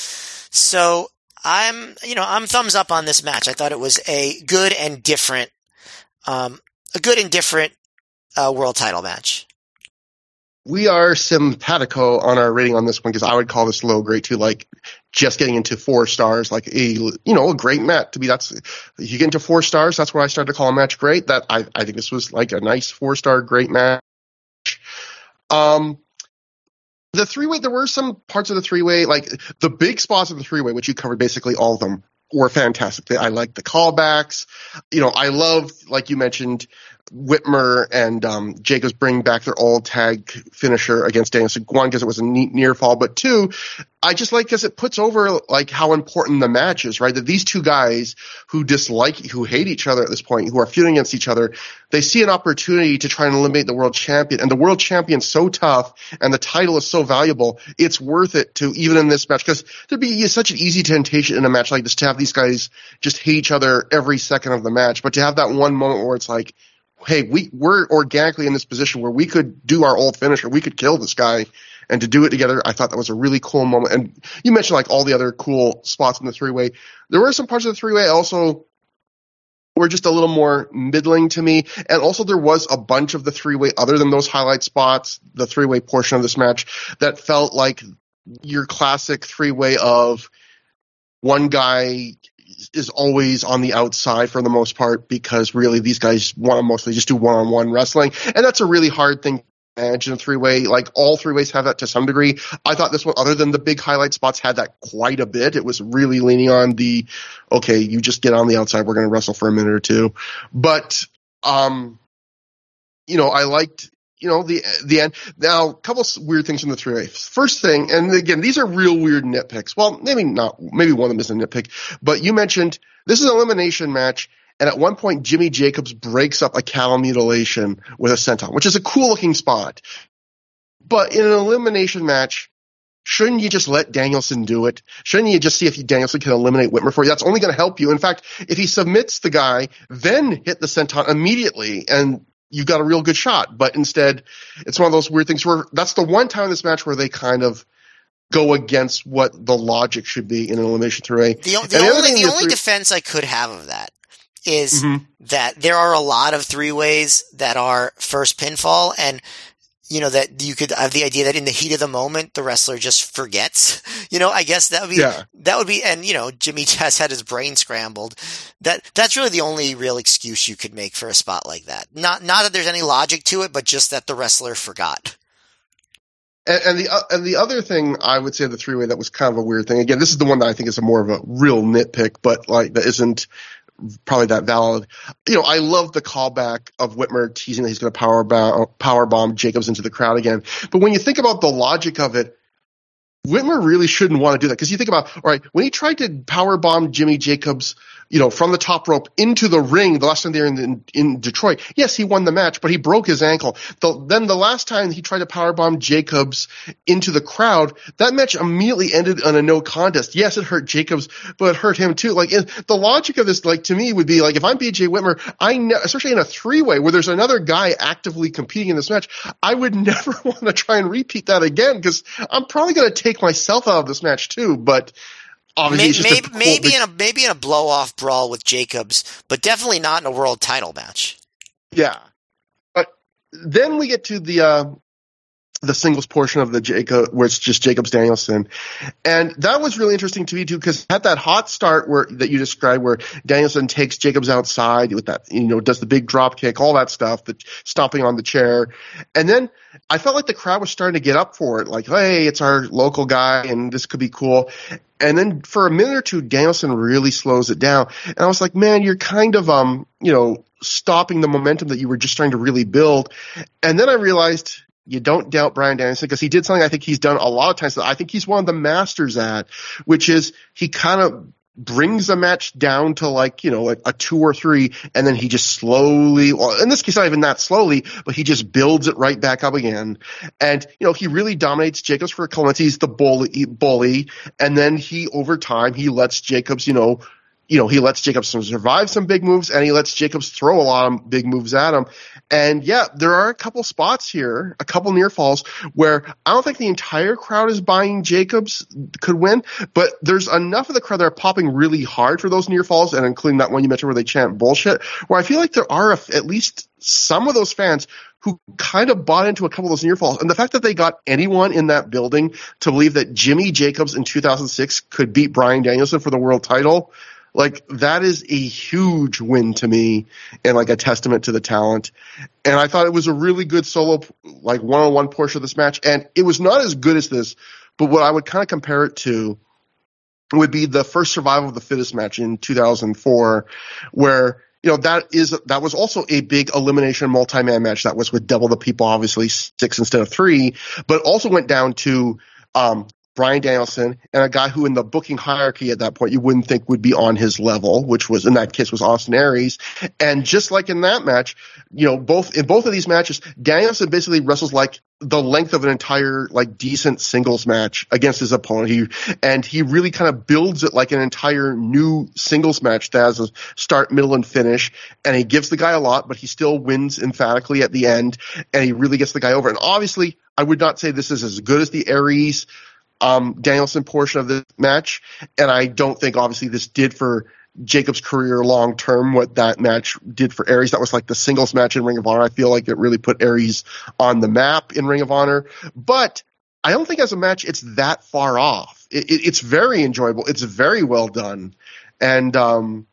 So I'm, you know, I'm thumbs up on this match. I thought it was a good and different, um, a good and different uh, world title match. We are simpatico on our rating on this one because I would call this low grade too, like just getting into four stars, like a you know a great match. To be. that's you get into four stars. That's what I started to call a match great. That I I think this was like a nice four star great match. Um, the three way, there were some parts of the three way, like the big spots of the three way, which you covered basically all of them, were fantastic. I like the callbacks. You know, I love, like you mentioned, Whitmer and um, Jacobs bring back their old tag finisher against Danielson. One, because it was a neat near fall, but two, I just like because it puts over like how important the match is, right? That these two guys who dislike, who hate each other at this point, who are feuding against each other, they see an opportunity to try and eliminate the world champion, and the world champion's so tough, and the title is so valuable, it's worth it to even in this match because there'd be such an easy temptation in a match like this to have these guys just hate each other every second of the match, but to have that one moment where it's like hey, we we're organically in this position where we could do our old finisher, we could kill this guy, and to do it together, I thought that was a really cool moment. And you mentioned like all the other cool spots in the three way. There were some parts of the three way also were just a little more middling to me. And also there was a bunch of the three way other than those highlight spots, the three way portion of this match that felt like your classic three way of one guy is always on the outside for the most part because really these guys want to mostly just do one on one wrestling. And that's a really hard thing to manage in a three way. Like all three ways have that to some degree. I thought this one, other than the big highlight spots, had that quite a bit. It was really leaning on the, okay, you just get on the outside. We're going to wrestle for a minute or two. But, um, you know, I liked you know, the the end. Now, a couple weird things from the three way. First thing, and again, these are real weird nitpicks. Well, maybe not. Maybe one of them is a nitpick. But you mentioned this is an elimination match, and at one point, Jimmy Jacobs breaks up a cattle mutilation with a senton, which is a cool looking spot. But in an elimination match, shouldn't you just let Danielson do it? Shouldn't you just see if Danielson can eliminate Whitmer for you? That's only going to help you. In fact, if he submits the guy, then hit the senton immediately and you got a real good shot. But instead, it's one of those weird things where that's the one time in this match where they kind of go against what the logic should be in an elimination three. The, the, the only, the only defense I could have of that is mm-hmm. that there are a lot of three ways that are first pinfall and you know, that you could have the idea that in the heat of the moment, the wrestler just forgets. You know, I guess that would be, yeah. that would be, and you know, Jimmy has had his brain scrambled. That, that's really the only real excuse you could make for a spot like that. Not, not that there's any logic to it, but just that the wrestler forgot. And, and the uh, and the other thing I would say the three way that was kind of a weird thing. Again, this is the one that I think is a more of a real nitpick, but like that isn't probably that valid. You know, I love the callback of Whitmer teasing that he's going to power bomb, power bomb Jacobs into the crowd again. But when you think about the logic of it, Whitmer really shouldn't want to do that because you think about, all right, when he tried to power bomb Jimmy Jacobs you know, from the top rope into the ring the last time they were in, in Detroit. Yes, he won the match, but he broke his ankle. The, then the last time he tried to powerbomb Jacobs into the crowd, that match immediately ended on a no contest. Yes, it hurt Jacobs, but it hurt him too. Like the logic of this, like to me, would be like if I'm BJ Whitmer, I ne- especially in a three way where there's another guy actively competing in this match, I would never want to try and repeat that again because I'm probably going to take myself out of this match too. But obviously maybe maybe, maybe in a maybe in a blow off brawl with Jacobs, but definitely not in a world title match. Yeah, but then we get to the uh, the singles portion of the Jacob, where it's just Jacobs Danielson, and that was really interesting to me too because at that hot start where that you described, where Danielson takes Jacobs outside with that, you know, does the big drop kick, all that stuff, the stomping on the chair, and then I felt like the crowd was starting to get up for it, like, hey, it's our local guy, and this could be cool. And then for a minute or two, Danielson really slows it down, and I was like, man, you're kind of um, you know, stopping the momentum that you were just trying to really build. And then I realized you don't doubt Bryan Danielson because he did something I think he's done a lot of times I think he's one of the masters at, which is he kind of brings a match down to like, you know, a, a, two or three, and then he just slowly, well, in this case, not even that slowly, but he just builds it right back up again. And, you know, he really dominates Jacobs for a couple minutes. He's the bully, bully. And then he, over time, he lets Jacobs, you know, you know, he lets Jacobs survive some big moves and he lets Jacobs throw a lot of big moves at him. And yeah, there are a couple spots here, a couple near falls where I don't think the entire crowd is buying Jacobs could win, but there's enough of the crowd that are popping really hard for those near falls and including that one you mentioned where they chant bullshit, where I feel like there are at least some of those fans who kind of bought into a couple of those near falls. And the fact that they got anyone in that building to believe that Jimmy Jacobs in 2006 could beat Bryan Danielson for the world title, like that is a huge win to me and like a testament to the talent. And I thought it was a really good solo, like one-on-one portion of this match. And it was not as good as this, but what I would kind of compare it to would be the first survival of the fittest match in 2004 where you know that is that was also a big elimination multi-man match that was with double the people obviously six instead of three but also went down to um, Bryan Danielson, and a guy who in the booking hierarchy at that point you wouldn't think would be on his level, which was in that case was Austin Aries. And just like in that match, you know, both in both of these matches, Danielson basically wrestles like the length of an entire like decent singles match against his opponent. He and he really kind of builds it like an entire new singles match that has a start, middle, and finish. And he gives the guy a lot, but he still wins emphatically at the end, and he really gets the guy over. And obviously, I would not say this is as good as the Aries um, Danielson portion of the match, and I don't think obviously this did for Jacob's career long term what that match did for Aries. That was like the singles match in Ring of Honor. I feel like it really put Aries on the map in Ring of Honor, but I don't think as a match it's that far off. It, it, it's very enjoyable. It's very well done, and um,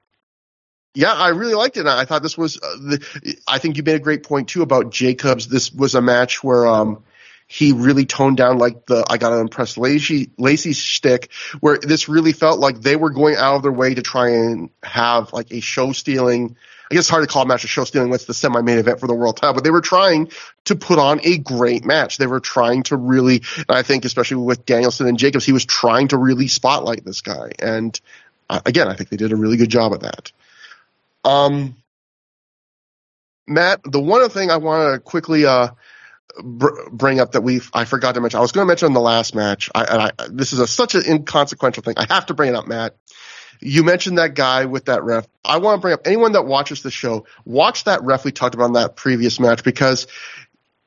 yeah, I really liked it. I thought this was. Uh, the, I think you made a great point too about Jacobs. This was a match where um, he really toned down like the I gotta impress Lacey Lacey shtick, where this really felt like they were going out of their way to try and have like a show stealing. I guess it's hard to call a match a show stealing. What's the semi main event for the world title? But they were trying to put on a great match. They were trying to really, and I think especially with Danielson and Jacobs, he was trying to really spotlight this guy. And uh, again, I think they did a really good job of that. Um, Matt, the one thing I want to quickly uh, br- bring up that we I forgot to mention. I was going to mention in the last match. I, I, this is a, such an inconsequential thing. I have to bring it up, Matt. You mentioned that guy with that ref. I want to bring up anyone that watches the show. Watch that ref we talked about in that previous match because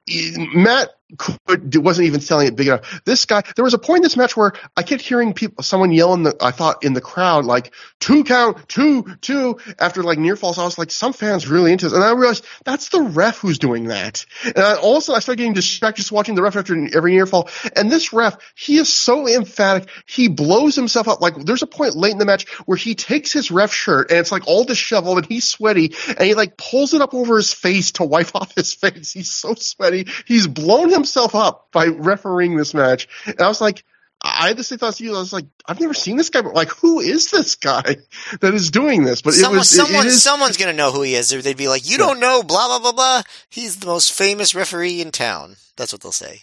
Matt could, wasn't even selling it big enough. This guy, there was a point in this match where I kept hearing people, someone yelling. the, I thought in the crowd, like two count, two, two, after like near falls. I was like, some fans really into this. And I realized that's the ref who's doing that. And I also, I started getting distracted just watching the ref after every near fall. And this ref, he is so emphatic. He blows himself up. Like there's a point late in the match where he takes his ref shirt and it's like all disheveled and he's sweaty and he like pulls it up over his face to wipe off his face. He's so sweaty. He's blown himself up by refereeing this match. And I was like, I just thought to you, I was like, I've never seen this guy, but like, who is this guy that is doing this? But Someone, it was, someone, is, someone's gonna know who he is, or they'd be like, you yeah. don't know, blah blah blah blah. He's the most famous referee in town. That's what they'll say.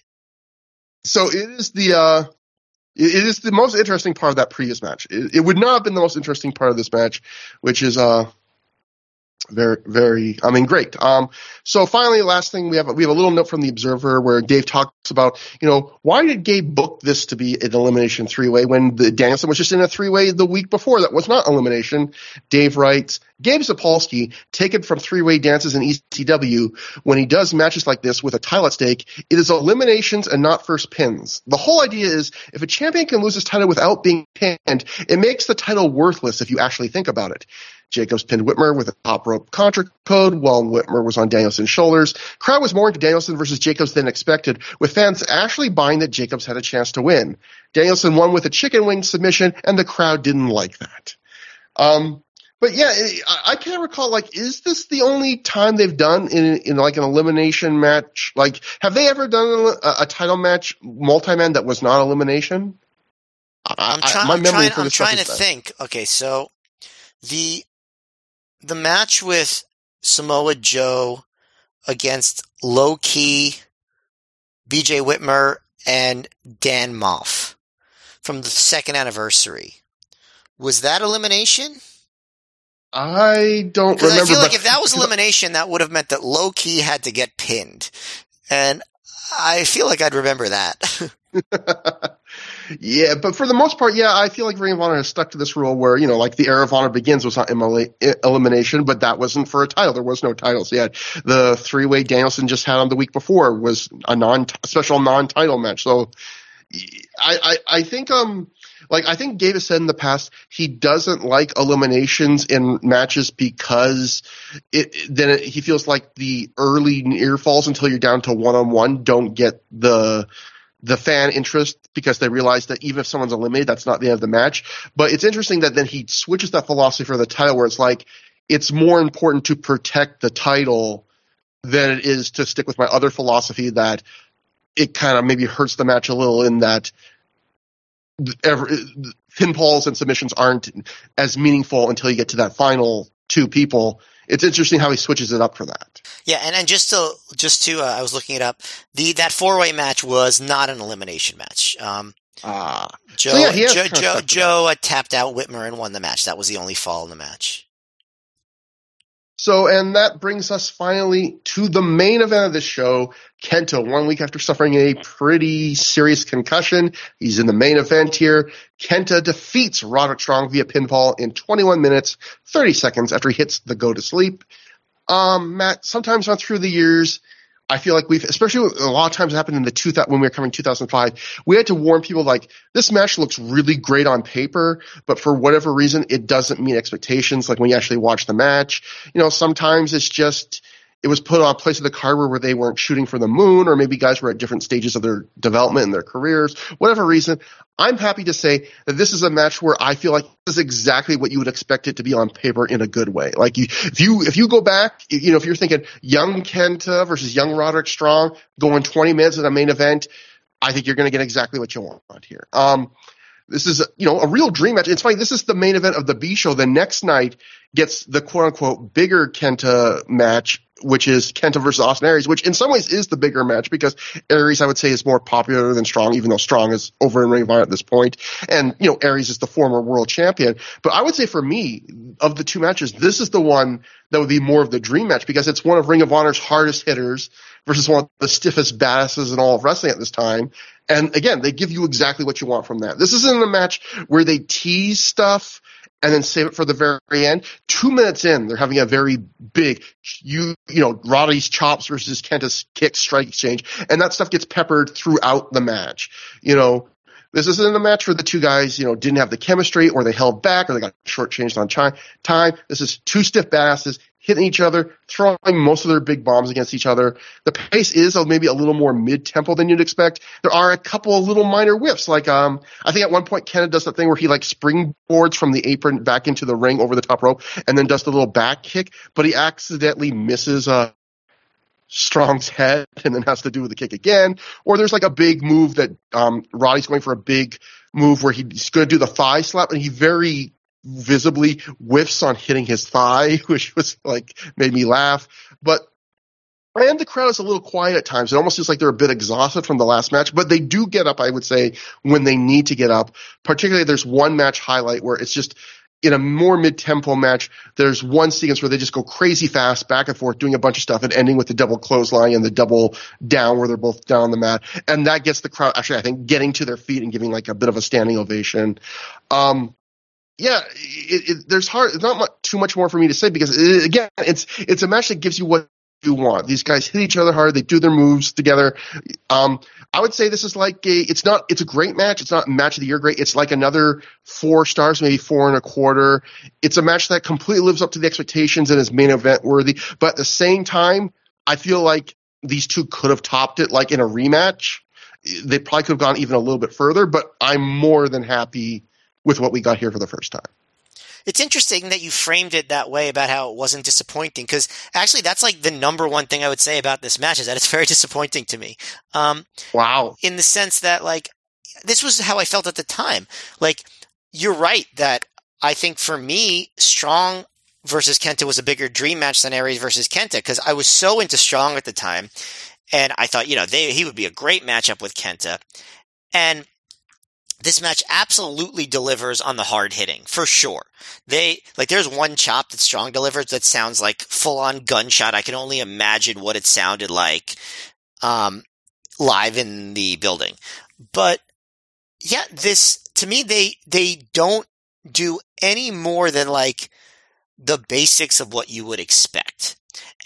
So it is the, uh, it is the most interesting part of that previous match. It, it would not have been the most interesting part of this match, which is, uh, very, very, I mean, great. Um, so finally, last thing we have, we have a little note from the Observer where Dave talks about, you know, why did Gabe book this to be an elimination three way when the Danielson was just in a three way the week before that was not elimination? Dave writes, Gabe Sapolsky, taken from three way dances in ECW, when he does matches like this with a title at stake, it is eliminations and not first pins. The whole idea is if a champion can lose his title without being pinned, it makes the title worthless if you actually think about it. Jacobs pinned Whitmer with a top rope contra code while Whitmer was on Danielson's shoulders. Crowd was more into Danielson versus Jacobs than expected, with fans actually buying that Jacobs had a chance to win. Danielson won with a chicken wing submission, and the crowd didn't like that. Um, but yeah, I, can't recall. Like, is this the only time they've done in in like an elimination match? Like, have they ever done a, a title match multi-man that was not elimination? I'm, try- I, I'm trying. I'm trying to think. Okay, so the the match with Samoa Joe against Low Ki, BJ Whitmer, and Dan Maff from the second anniversary. Was that elimination? I don't remember. I feel like if that was elimination, that would have meant that Low Ki had to get pinned. And I feel like I'd remember that. yeah, but for the most part, yeah, I feel like Ring of Honor has stuck to this rule where, you know, like the Era of Honor begins was not elimination, but that wasn't for a title. There was no titles yet. The three way Danielson just had on the week before was a non special non title match. So I, I, I think, um, like I think has said in the past, he doesn't like eliminations in matches because it then it, he feels like the early near falls until you're down to one on one don't get the the fan interest because they realize that even if someone's eliminated, that's not the end of the match. But it's interesting that then he switches that philosophy for the title where it's like it's more important to protect the title than it is to stick with my other philosophy that it kind of maybe hurts the match a little in that every, pinfalls and submissions aren't as meaningful until you get to that final two people. It's interesting how he switches it up for that. Yeah, and, and just to just to uh, I was looking it up. The that four way match was not an elimination match. Um, ah, Joe so yeah, Joe Joe, Joe uh, tapped out Whitmer and won the match. That was the only fall in the match. So, and that brings us finally to the main event of the show. Kenta, one week after suffering a pretty serious concussion, he's in the main event here. Kenta defeats Roderick Strong via pinfall in 21 minutes, 30 seconds after he hits the go to sleep. Um, Matt, sometimes on ThROH the Years, I feel like we've, especially a lot of times happened in the two when we were coming 2005, we had to warn people like this match looks really great on paper, but for whatever reason, it doesn't meet expectations. Like when you actually watch the match, you know, sometimes it's just, it was put on a place of the card where they weren't shooting for the moon, or maybe guys were at different stages of their development in their careers, whatever reason. I'm happy to say that this is a match where I feel like this is exactly what you would expect it to be on paper in a good way. Like you, if you if you go back, you know, if you're thinking young Kenta versus young Roderick Strong going 20 minutes in a main event, I think you're going to get exactly what you want here. Um, this is, you know, a real dream match. It's funny. This is the main event of the B show. The next night gets the quote unquote bigger Kenta match which is Kenta versus Austin Aries, which in some ways is the bigger match because Aries, I would say, is more popular than Strong, even though Strong is over in Ring of Honor at this point. And, you know, Aries is the former world champion. But I would say for me, of the two matches, this is the one that would be more of the dream match because it's one of Ring of Honor's hardest hitters versus one of the stiffest badasses in all of wrestling at this time. And again, they give you exactly what you want from that. This isn't a match where they tease stuff and then save it for the very end. Two minutes in, they're having a very big, you you know, Roddy's chops versus Kenta's kick strike exchange, and that stuff gets peppered throughout the match. You know, this isn't a match where the two guys, you know, didn't have the chemistry or they held back or they got shortchanged on time. This is two stiff badasses hitting each other, throwing most of their big bombs against each other. The pace is maybe a little more mid-tempo than you'd expect. There are a couple of little minor whiffs, like um, I think at one point Kenta does that thing where he like springboards from the apron back into the ring over the top rope, and then does the little back kick, but he accidentally misses uh, Strong's head and then has to do the kick again. Or there's like a big move that um, Roddy's going for a big move where he's going to do the thigh slap, and he very visibly whiffs on hitting his thigh, which was like made me laugh. But and the crowd is a little quiet at times. It almost feels like they're a bit exhausted from the last match, but they do get up, I would say, when they need to get up. Particularly, there's one match highlight where it's just in a more mid-tempo match, there's one sequence where they just go crazy fast, back and forth, doing a bunch of stuff, and ending with the double clothesline and the double down where they're both down on the mat, and that gets the crowd actually, I think, getting to their feet and giving like a bit of a standing ovation. Um, yeah, it, it, there's hard. There's not much, too much more for me to say because it, again, it's it's a match that gives you what you want. These guys hit each other hard. They do their moves together. Um, I would say this is like a. It's not. It's a great match. It's not match of the year great. It's like another four stars, maybe four and a quarter. It's a match that completely lives up to the expectations and is main event worthy. But at the same time, I feel like these two could have topped it, like in a rematch. They probably could have gone even a little bit further. But I'm more than happy with what we got here for the first time. It's interesting that you framed it that way about how it wasn't disappointing because actually that's like the number one thing I would say about this match is that it's very disappointing to me. Um, wow. In the sense that like this was how I felt at the time. Like you're right that I think for me, Strong versus Kenta was a bigger dream match than Aries versus Kenta because I was so into Strong at the time, and I thought you know they he would be a great matchup with Kenta, and this match absolutely delivers on the hard hitting for sure. They like there's one chop that Strong delivers that sounds like full on gunshot. I can only imagine what it sounded like um, live in the building. But yeah, this to me they they don't do any more than like the basics of what you would expect.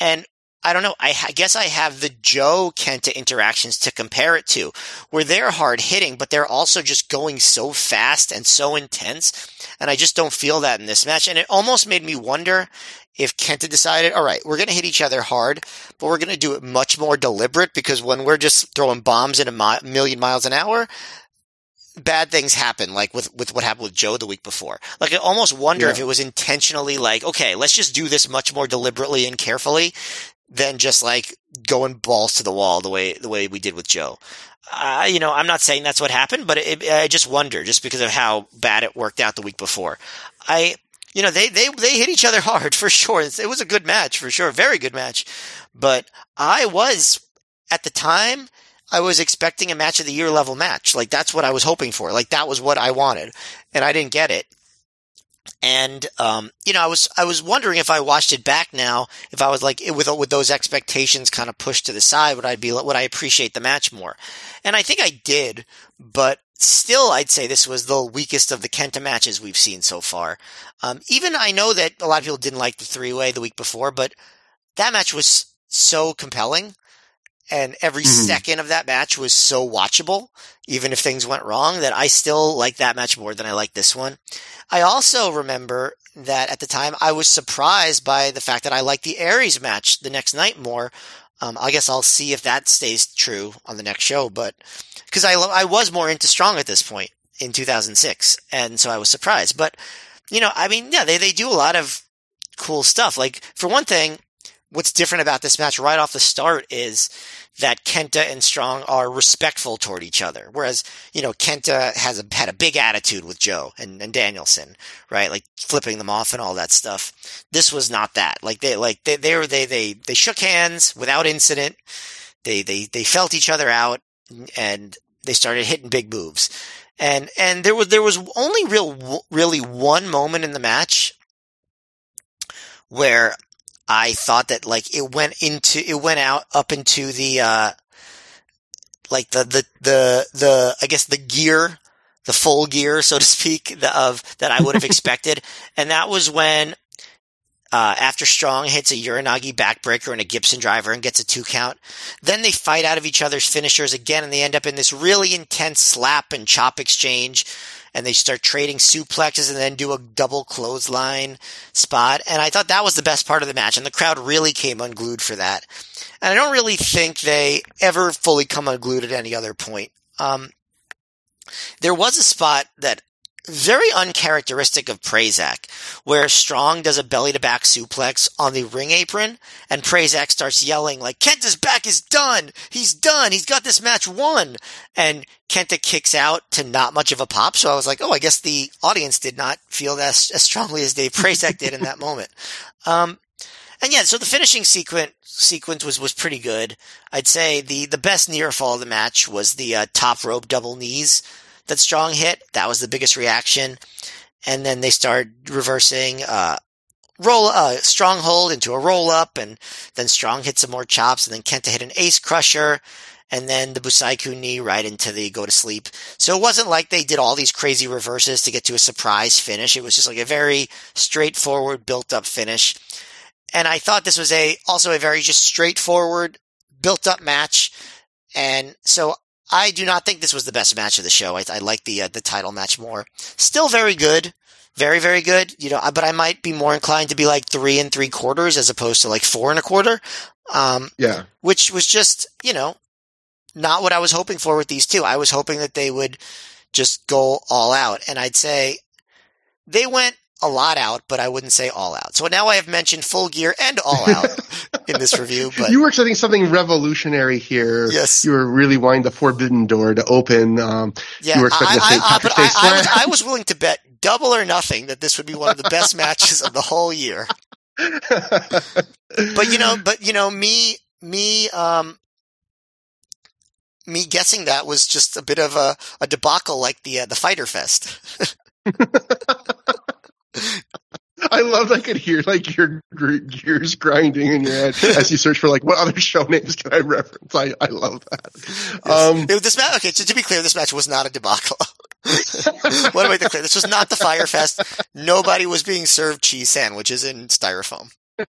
And I don't know. I, I, guess I have the Joe Kenta interactions to compare it to, where they're hard hitting, but they're also just going so fast and so intense. And I just don't feel that in this match. And it almost made me wonder if Kenta decided, all right, we're going to hit each other hard, but we're going to do it much more deliberate because when we're just throwing bombs at a mi- million miles an hour, bad things happen, like with, with what happened with Joe the week before. Like I almost wonder yeah. if it was intentionally like, okay, let's just do this much more deliberately and carefully than just like going balls to the wall the way the way we did with Joe. Uh, you know, I'm not saying that's what happened, but it, I just wonder just because of how bad it worked out the week before. I, you know, they they they hit each other hard for sure. It was a good match for sure, very good match. But I was at the time I was expecting a match of the year level match. Like that's what I was hoping for. Like that was what I wanted, and I didn't get it. And um, you know, I was I was wondering if I watched it back now, if I was like with with those expectations kind of pushed to the side, would I be would I appreciate the match more? And I think I did, but still, I'd say this was the weakest of the Kenta matches we've seen so far. Um, even I know that a lot of people didn't like the three way the week before, but that match was so compelling and every mm-hmm. second of that match was so watchable, even if things went wrong, that I still like that match more than I like this one. I also remember that at the time I was surprised by the fact that I liked the Aries match the next night more. Um, I guess I'll see if that stays true on the next show, but because I I was more into Strong at this point in 2006, and so I was surprised. But you know, I mean, yeah, they they do a lot of cool stuff. Like for one thing, what's different about this match right off the start is that Kenta and Strong are respectful toward each other. Whereas, you know, Kenta has a, had a big attitude with Joe and, and Danielson, right? Like flipping them off and all that stuff. This was not that. Like they, like they, they were, they, they, they shook hands without incident. They, they, they felt each other out and they started hitting big moves. And, and there was, there was only real, really one moment in the match where I thought that like it went into it went out up into the uh like the the the the I guess the gear the full gear so to speak the, of that I would have expected. And that was when uh, after Strong hits a Uranage backbreaker and a Gibson driver and gets a two count, then they fight out of each other's finishers again and they end up in this really intense slap and chop exchange and they start trading suplexes and then do a double clothesline spot. And I thought that was the best part of the match. And the crowd really came unglued for that. And I don't really think they ever fully come unglued at any other point. Um, there was a spot that very uncharacteristic of Prazak, where Strong does a belly to back suplex on the ring apron, and Prazak starts yelling like, Kenta's back is done! He's done! He's got this match won! And Kenta kicks out to not much of a pop, so I was like, oh, I guess the audience did not feel that as, as strongly as Dave Prazak did in that moment. Um, and yeah, so the finishing sequence sequence was was pretty good. I'd say the the best near fall of the match was the uh, top rope double knees that Strong hit. That was the biggest reaction. And then they started reversing, uh, roll, uh, stronghold into a roll up and then Strong hit some more chops and then Kenta hit an ace crusher. and then the Busaiku knee right into the go to sleep. So it wasn't like they did all these crazy reverses to get to a surprise finish. It was just like a very straightforward, built up finish. And I thought this was a also a very just straightforward, built up match. And so I do not think this was the best match of the show. I, I like the uh, the title match more. Still very good, very very good. You know, but I might be more inclined to be like three and three quarters as opposed to like four and a quarter. Um, Yeah. which was just you know not what I was hoping for with these two. I was hoping that they would just go all out, and I'd say they went a lot out, but I wouldn't say all out. So now I have mentioned full gear and all out in this review, but you were expecting something revolutionary here. yes. You were really wanting the forbidden door to open. Um, Yeah, You were expecting I, I, I, but I, I, was, I was willing to bet double or nothing that this would be one of the best matches of the whole year. But you know, but you know, me, me, um, me guessing that was just a bit of a, a debacle, like the uh, the Fyter Fest. I love I could hear like your gears grinding in your head as you search for like what other show names can I reference. I, I love that. Um, It- this match, okay, to, to be clear, this match was not a debacle. what am I to clear? This was not the Fyre Fest. Nobody was being served cheese sandwiches in styrofoam.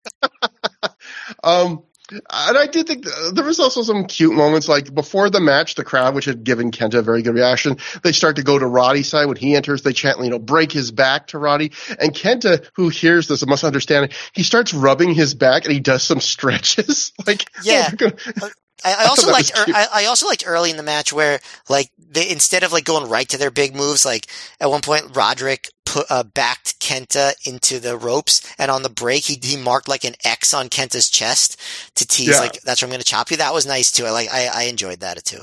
um, and I did think th- there was also some cute moments, like before the match, the crowd, which had given Kenta a very good reaction, they start to go to Roddy's side when he enters. They chant, you know, break his back to Roddy. And Kenta, who hears this, must understand it. He starts rubbing his back and he does some stretches. like, Yeah. oh, I, I also That liked. cute. I, I also liked early in the match where, like, they instead of like going right to their big moves, like at one point Roderick put uh, backed Kenta into the ropes, and on the break he he marked like an X on Kenta's chest to tease Yeah. like that's where I'm going to chop you. That was nice too. I like. I, I enjoyed that too.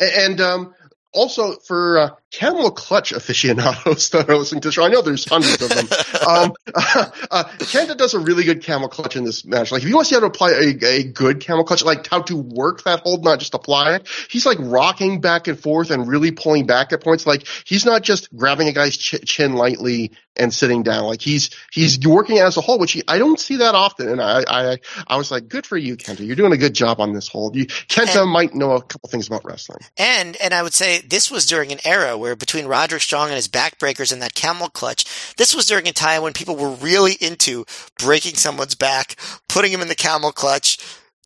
And um, also for uh, camel clutch aficionados that are listening to the show, I know there's hundreds of them. um, uh, Kenta does a really good camel clutch in this match. Like if you want to see how to apply a, a good camel clutch, like how to work that hold, not just apply it, he's like rocking back and forth and really pulling back at points. Like he's not just grabbing a guy's ch- chin lightly and sitting down. Like he's he's working as a whole, which he, I don't see that often. And I, I I was like, good for you, Kenta. You're doing a good job on this hold. You, Kenta And- might know a couple things about wrestling. And and I would say this was during an era where between Roderick Strong and his backbreakers and that camel clutch, this was during a time when people were really into breaking someone's back, putting him in the camel clutch,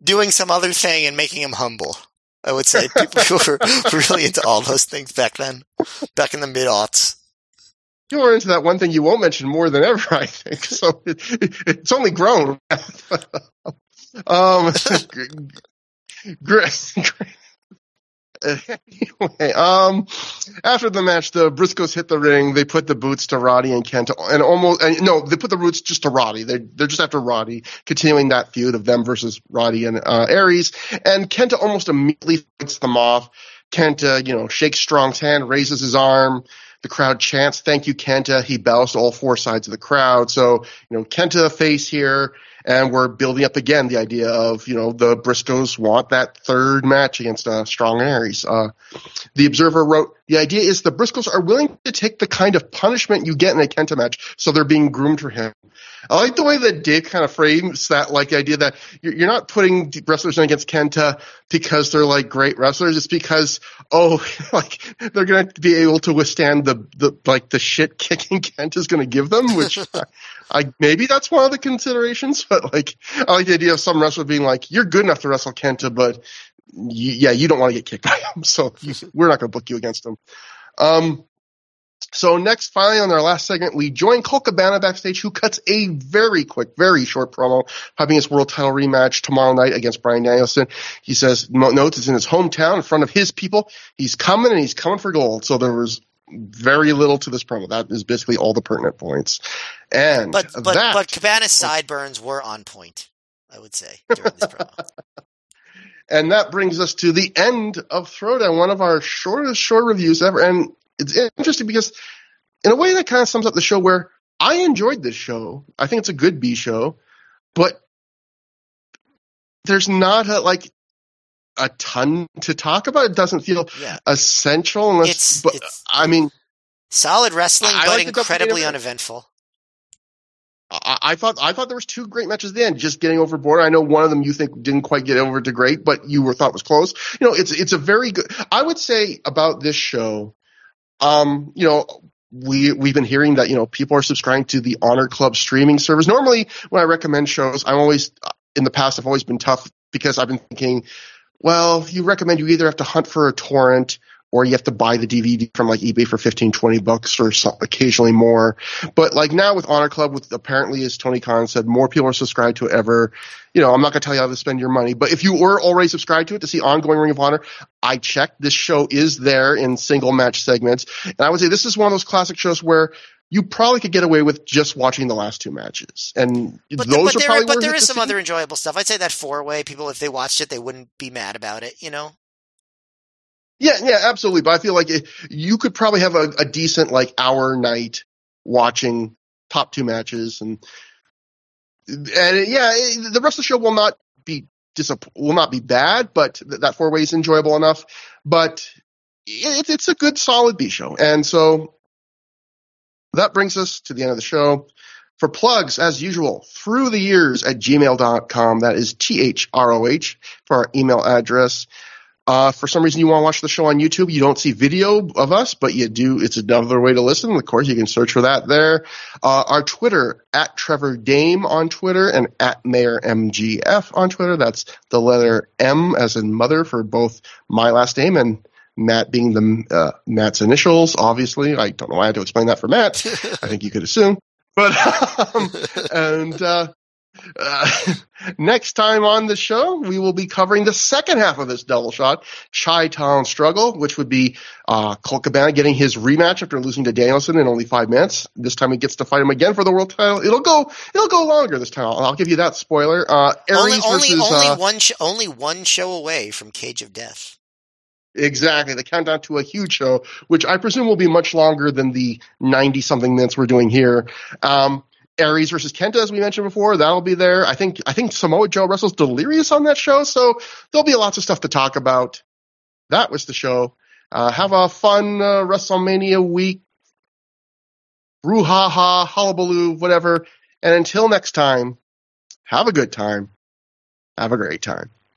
doing some other thing, and making him humble. I would say people were really into all those things back then, back in the mid aughts. you were into that one thing you won't mention more than ever, I think. So it, it's only grown. um, great. Anyway, um, after the match, the Briscoes hit the ring. They put the boots to Roddy and Kenta, and almost and no, they put the boots just to Roddy. They're they're just after Roddy, continuing that feud of them versus Roddy and uh, Aries. And Kenta almost immediately fights them off. Kenta, you know, shakes Strong's hand, raises his arm. The crowd chants, "Thank you, Kenta." He bows to all four sides of the crowd. So, you know, Kenta face here, and we're building up again the idea of, you know, the Briscoes want that third match against uh, Strong Aries. Uh, the Observer wrote, "The idea is the Briscoes are willing to take the kind of punishment you get in a Kenta match, so they're being groomed for him." I like the way that Dave kind of frames that, like the idea that you're, not putting wrestlers in against Kenta because they're like great wrestlers. It's because oh, like they're going to be able to withstand the the like the shit kicking Kenta's going to give them. Which I maybe that's one of the considerations. But like I like the idea of some wrestler being like, you're good enough to wrestle Kenta, but you, yeah, you don't want to get kicked by him, so you, we're not going to book you against him. Um, so next, finally, on our last segment, we join Colt Cabana backstage, who cuts a very quick, very short promo, having his world title rematch tomorrow night against Bryan Danielson. He says notes it's in his hometown, in front of his people. He's coming, and he's coming for gold. So there was very little to this promo. That is basically all the pertinent points. And But but that, but Cabana's sideburns were on point. I would say during this promo. And that brings us to the end of Throwdown, one of our shortest short reviews ever. And it's interesting because, in a way, that kind of sums up the show where I enjoyed this show. I think it's a good B show, but there's not a, like a ton to talk about. It doesn't feel Yeah, essential unless. It's- but it's- I mean, solid wrestling, I but like incredibly uneventful. I I, thought I thought there was two great matches then, just getting overboard. I know one of them you think didn't quite get over to great, but you were thought was close. You know, it's it's a very good. I would say about this show, um, you know, we we've been hearing that you know people are subscribing to the Honor Club streaming service. Normally, when I recommend shows, I'm always in the past I've always been tough because I've been thinking, well, you recommend you either have to hunt for a torrent or you have to buy the DVD from like eBay for 15, 20 bucks or some, occasionally more. But like now with Honor Club, with apparently, as Tony Khan said, more people are subscribed to it ever. You know, I'm not going to tell you how to spend your money, but if you were already subscribed to it to see ongoing Ring of Honor, I checked. This show is there in single match segments. And I would say this is one of those classic shows where you probably could get away with just watching the last two matches. And but those the, but are probably but there is some see. other enjoyable stuff. I'd say that four way people, if they watched it, they wouldn't be mad about it, you know? Yeah, yeah, absolutely. But I feel like it, you could probably have a, a, decent like hour night watching top two matches, and and yeah, it, the rest of the show will not be disapp- will not be bad, but th- that four way is enjoyable enough. But it, it's a good solid B show, and so that brings us to the end of the show. For plugs, as usual, ThROH the years at gmail.com. That is T H R O H for our email address. Uh, for some reason you want to watch the show on YouTube, you don't see video of us, but you do. It's another way to listen. Of course, you can search for that there. Uh, our Twitter at Trevor Dame on Twitter and at Mayor MGF on Twitter. That's the letter M as in mother for both my last name and Matt being the uh, Matt's initials. Obviously, I don't know why I had to explain that for Matt. I think you could assume. But um, and uh, uh, next time on the show, we will be covering the second half of this double shot, Chi Town Struggle, which would be uh, Colt Cabana getting his rematch after losing to Danielson in only five minutes. This time he gets to fight him again for the world title. It'll go, it'll go longer this time. I'll, I'll give you that spoiler. Uh, Aries only, versus, only, uh, one, sh- only one show away from Cage of Death. Exactly. The countdown to a huge show, which I presume will be much longer than the 90 something minutes we're doing here. Um, Aries versus Kenta, as we mentioned before, that'll be there. I think I think Samoa Joe wrestles Delirious on that show, so there'll be lots of stuff to talk about. That was the show. Uh, have a fun uh, WrestleMania week. Brouhaha, hullabaloo, whatever. And until next time, have a good time. Have a great time.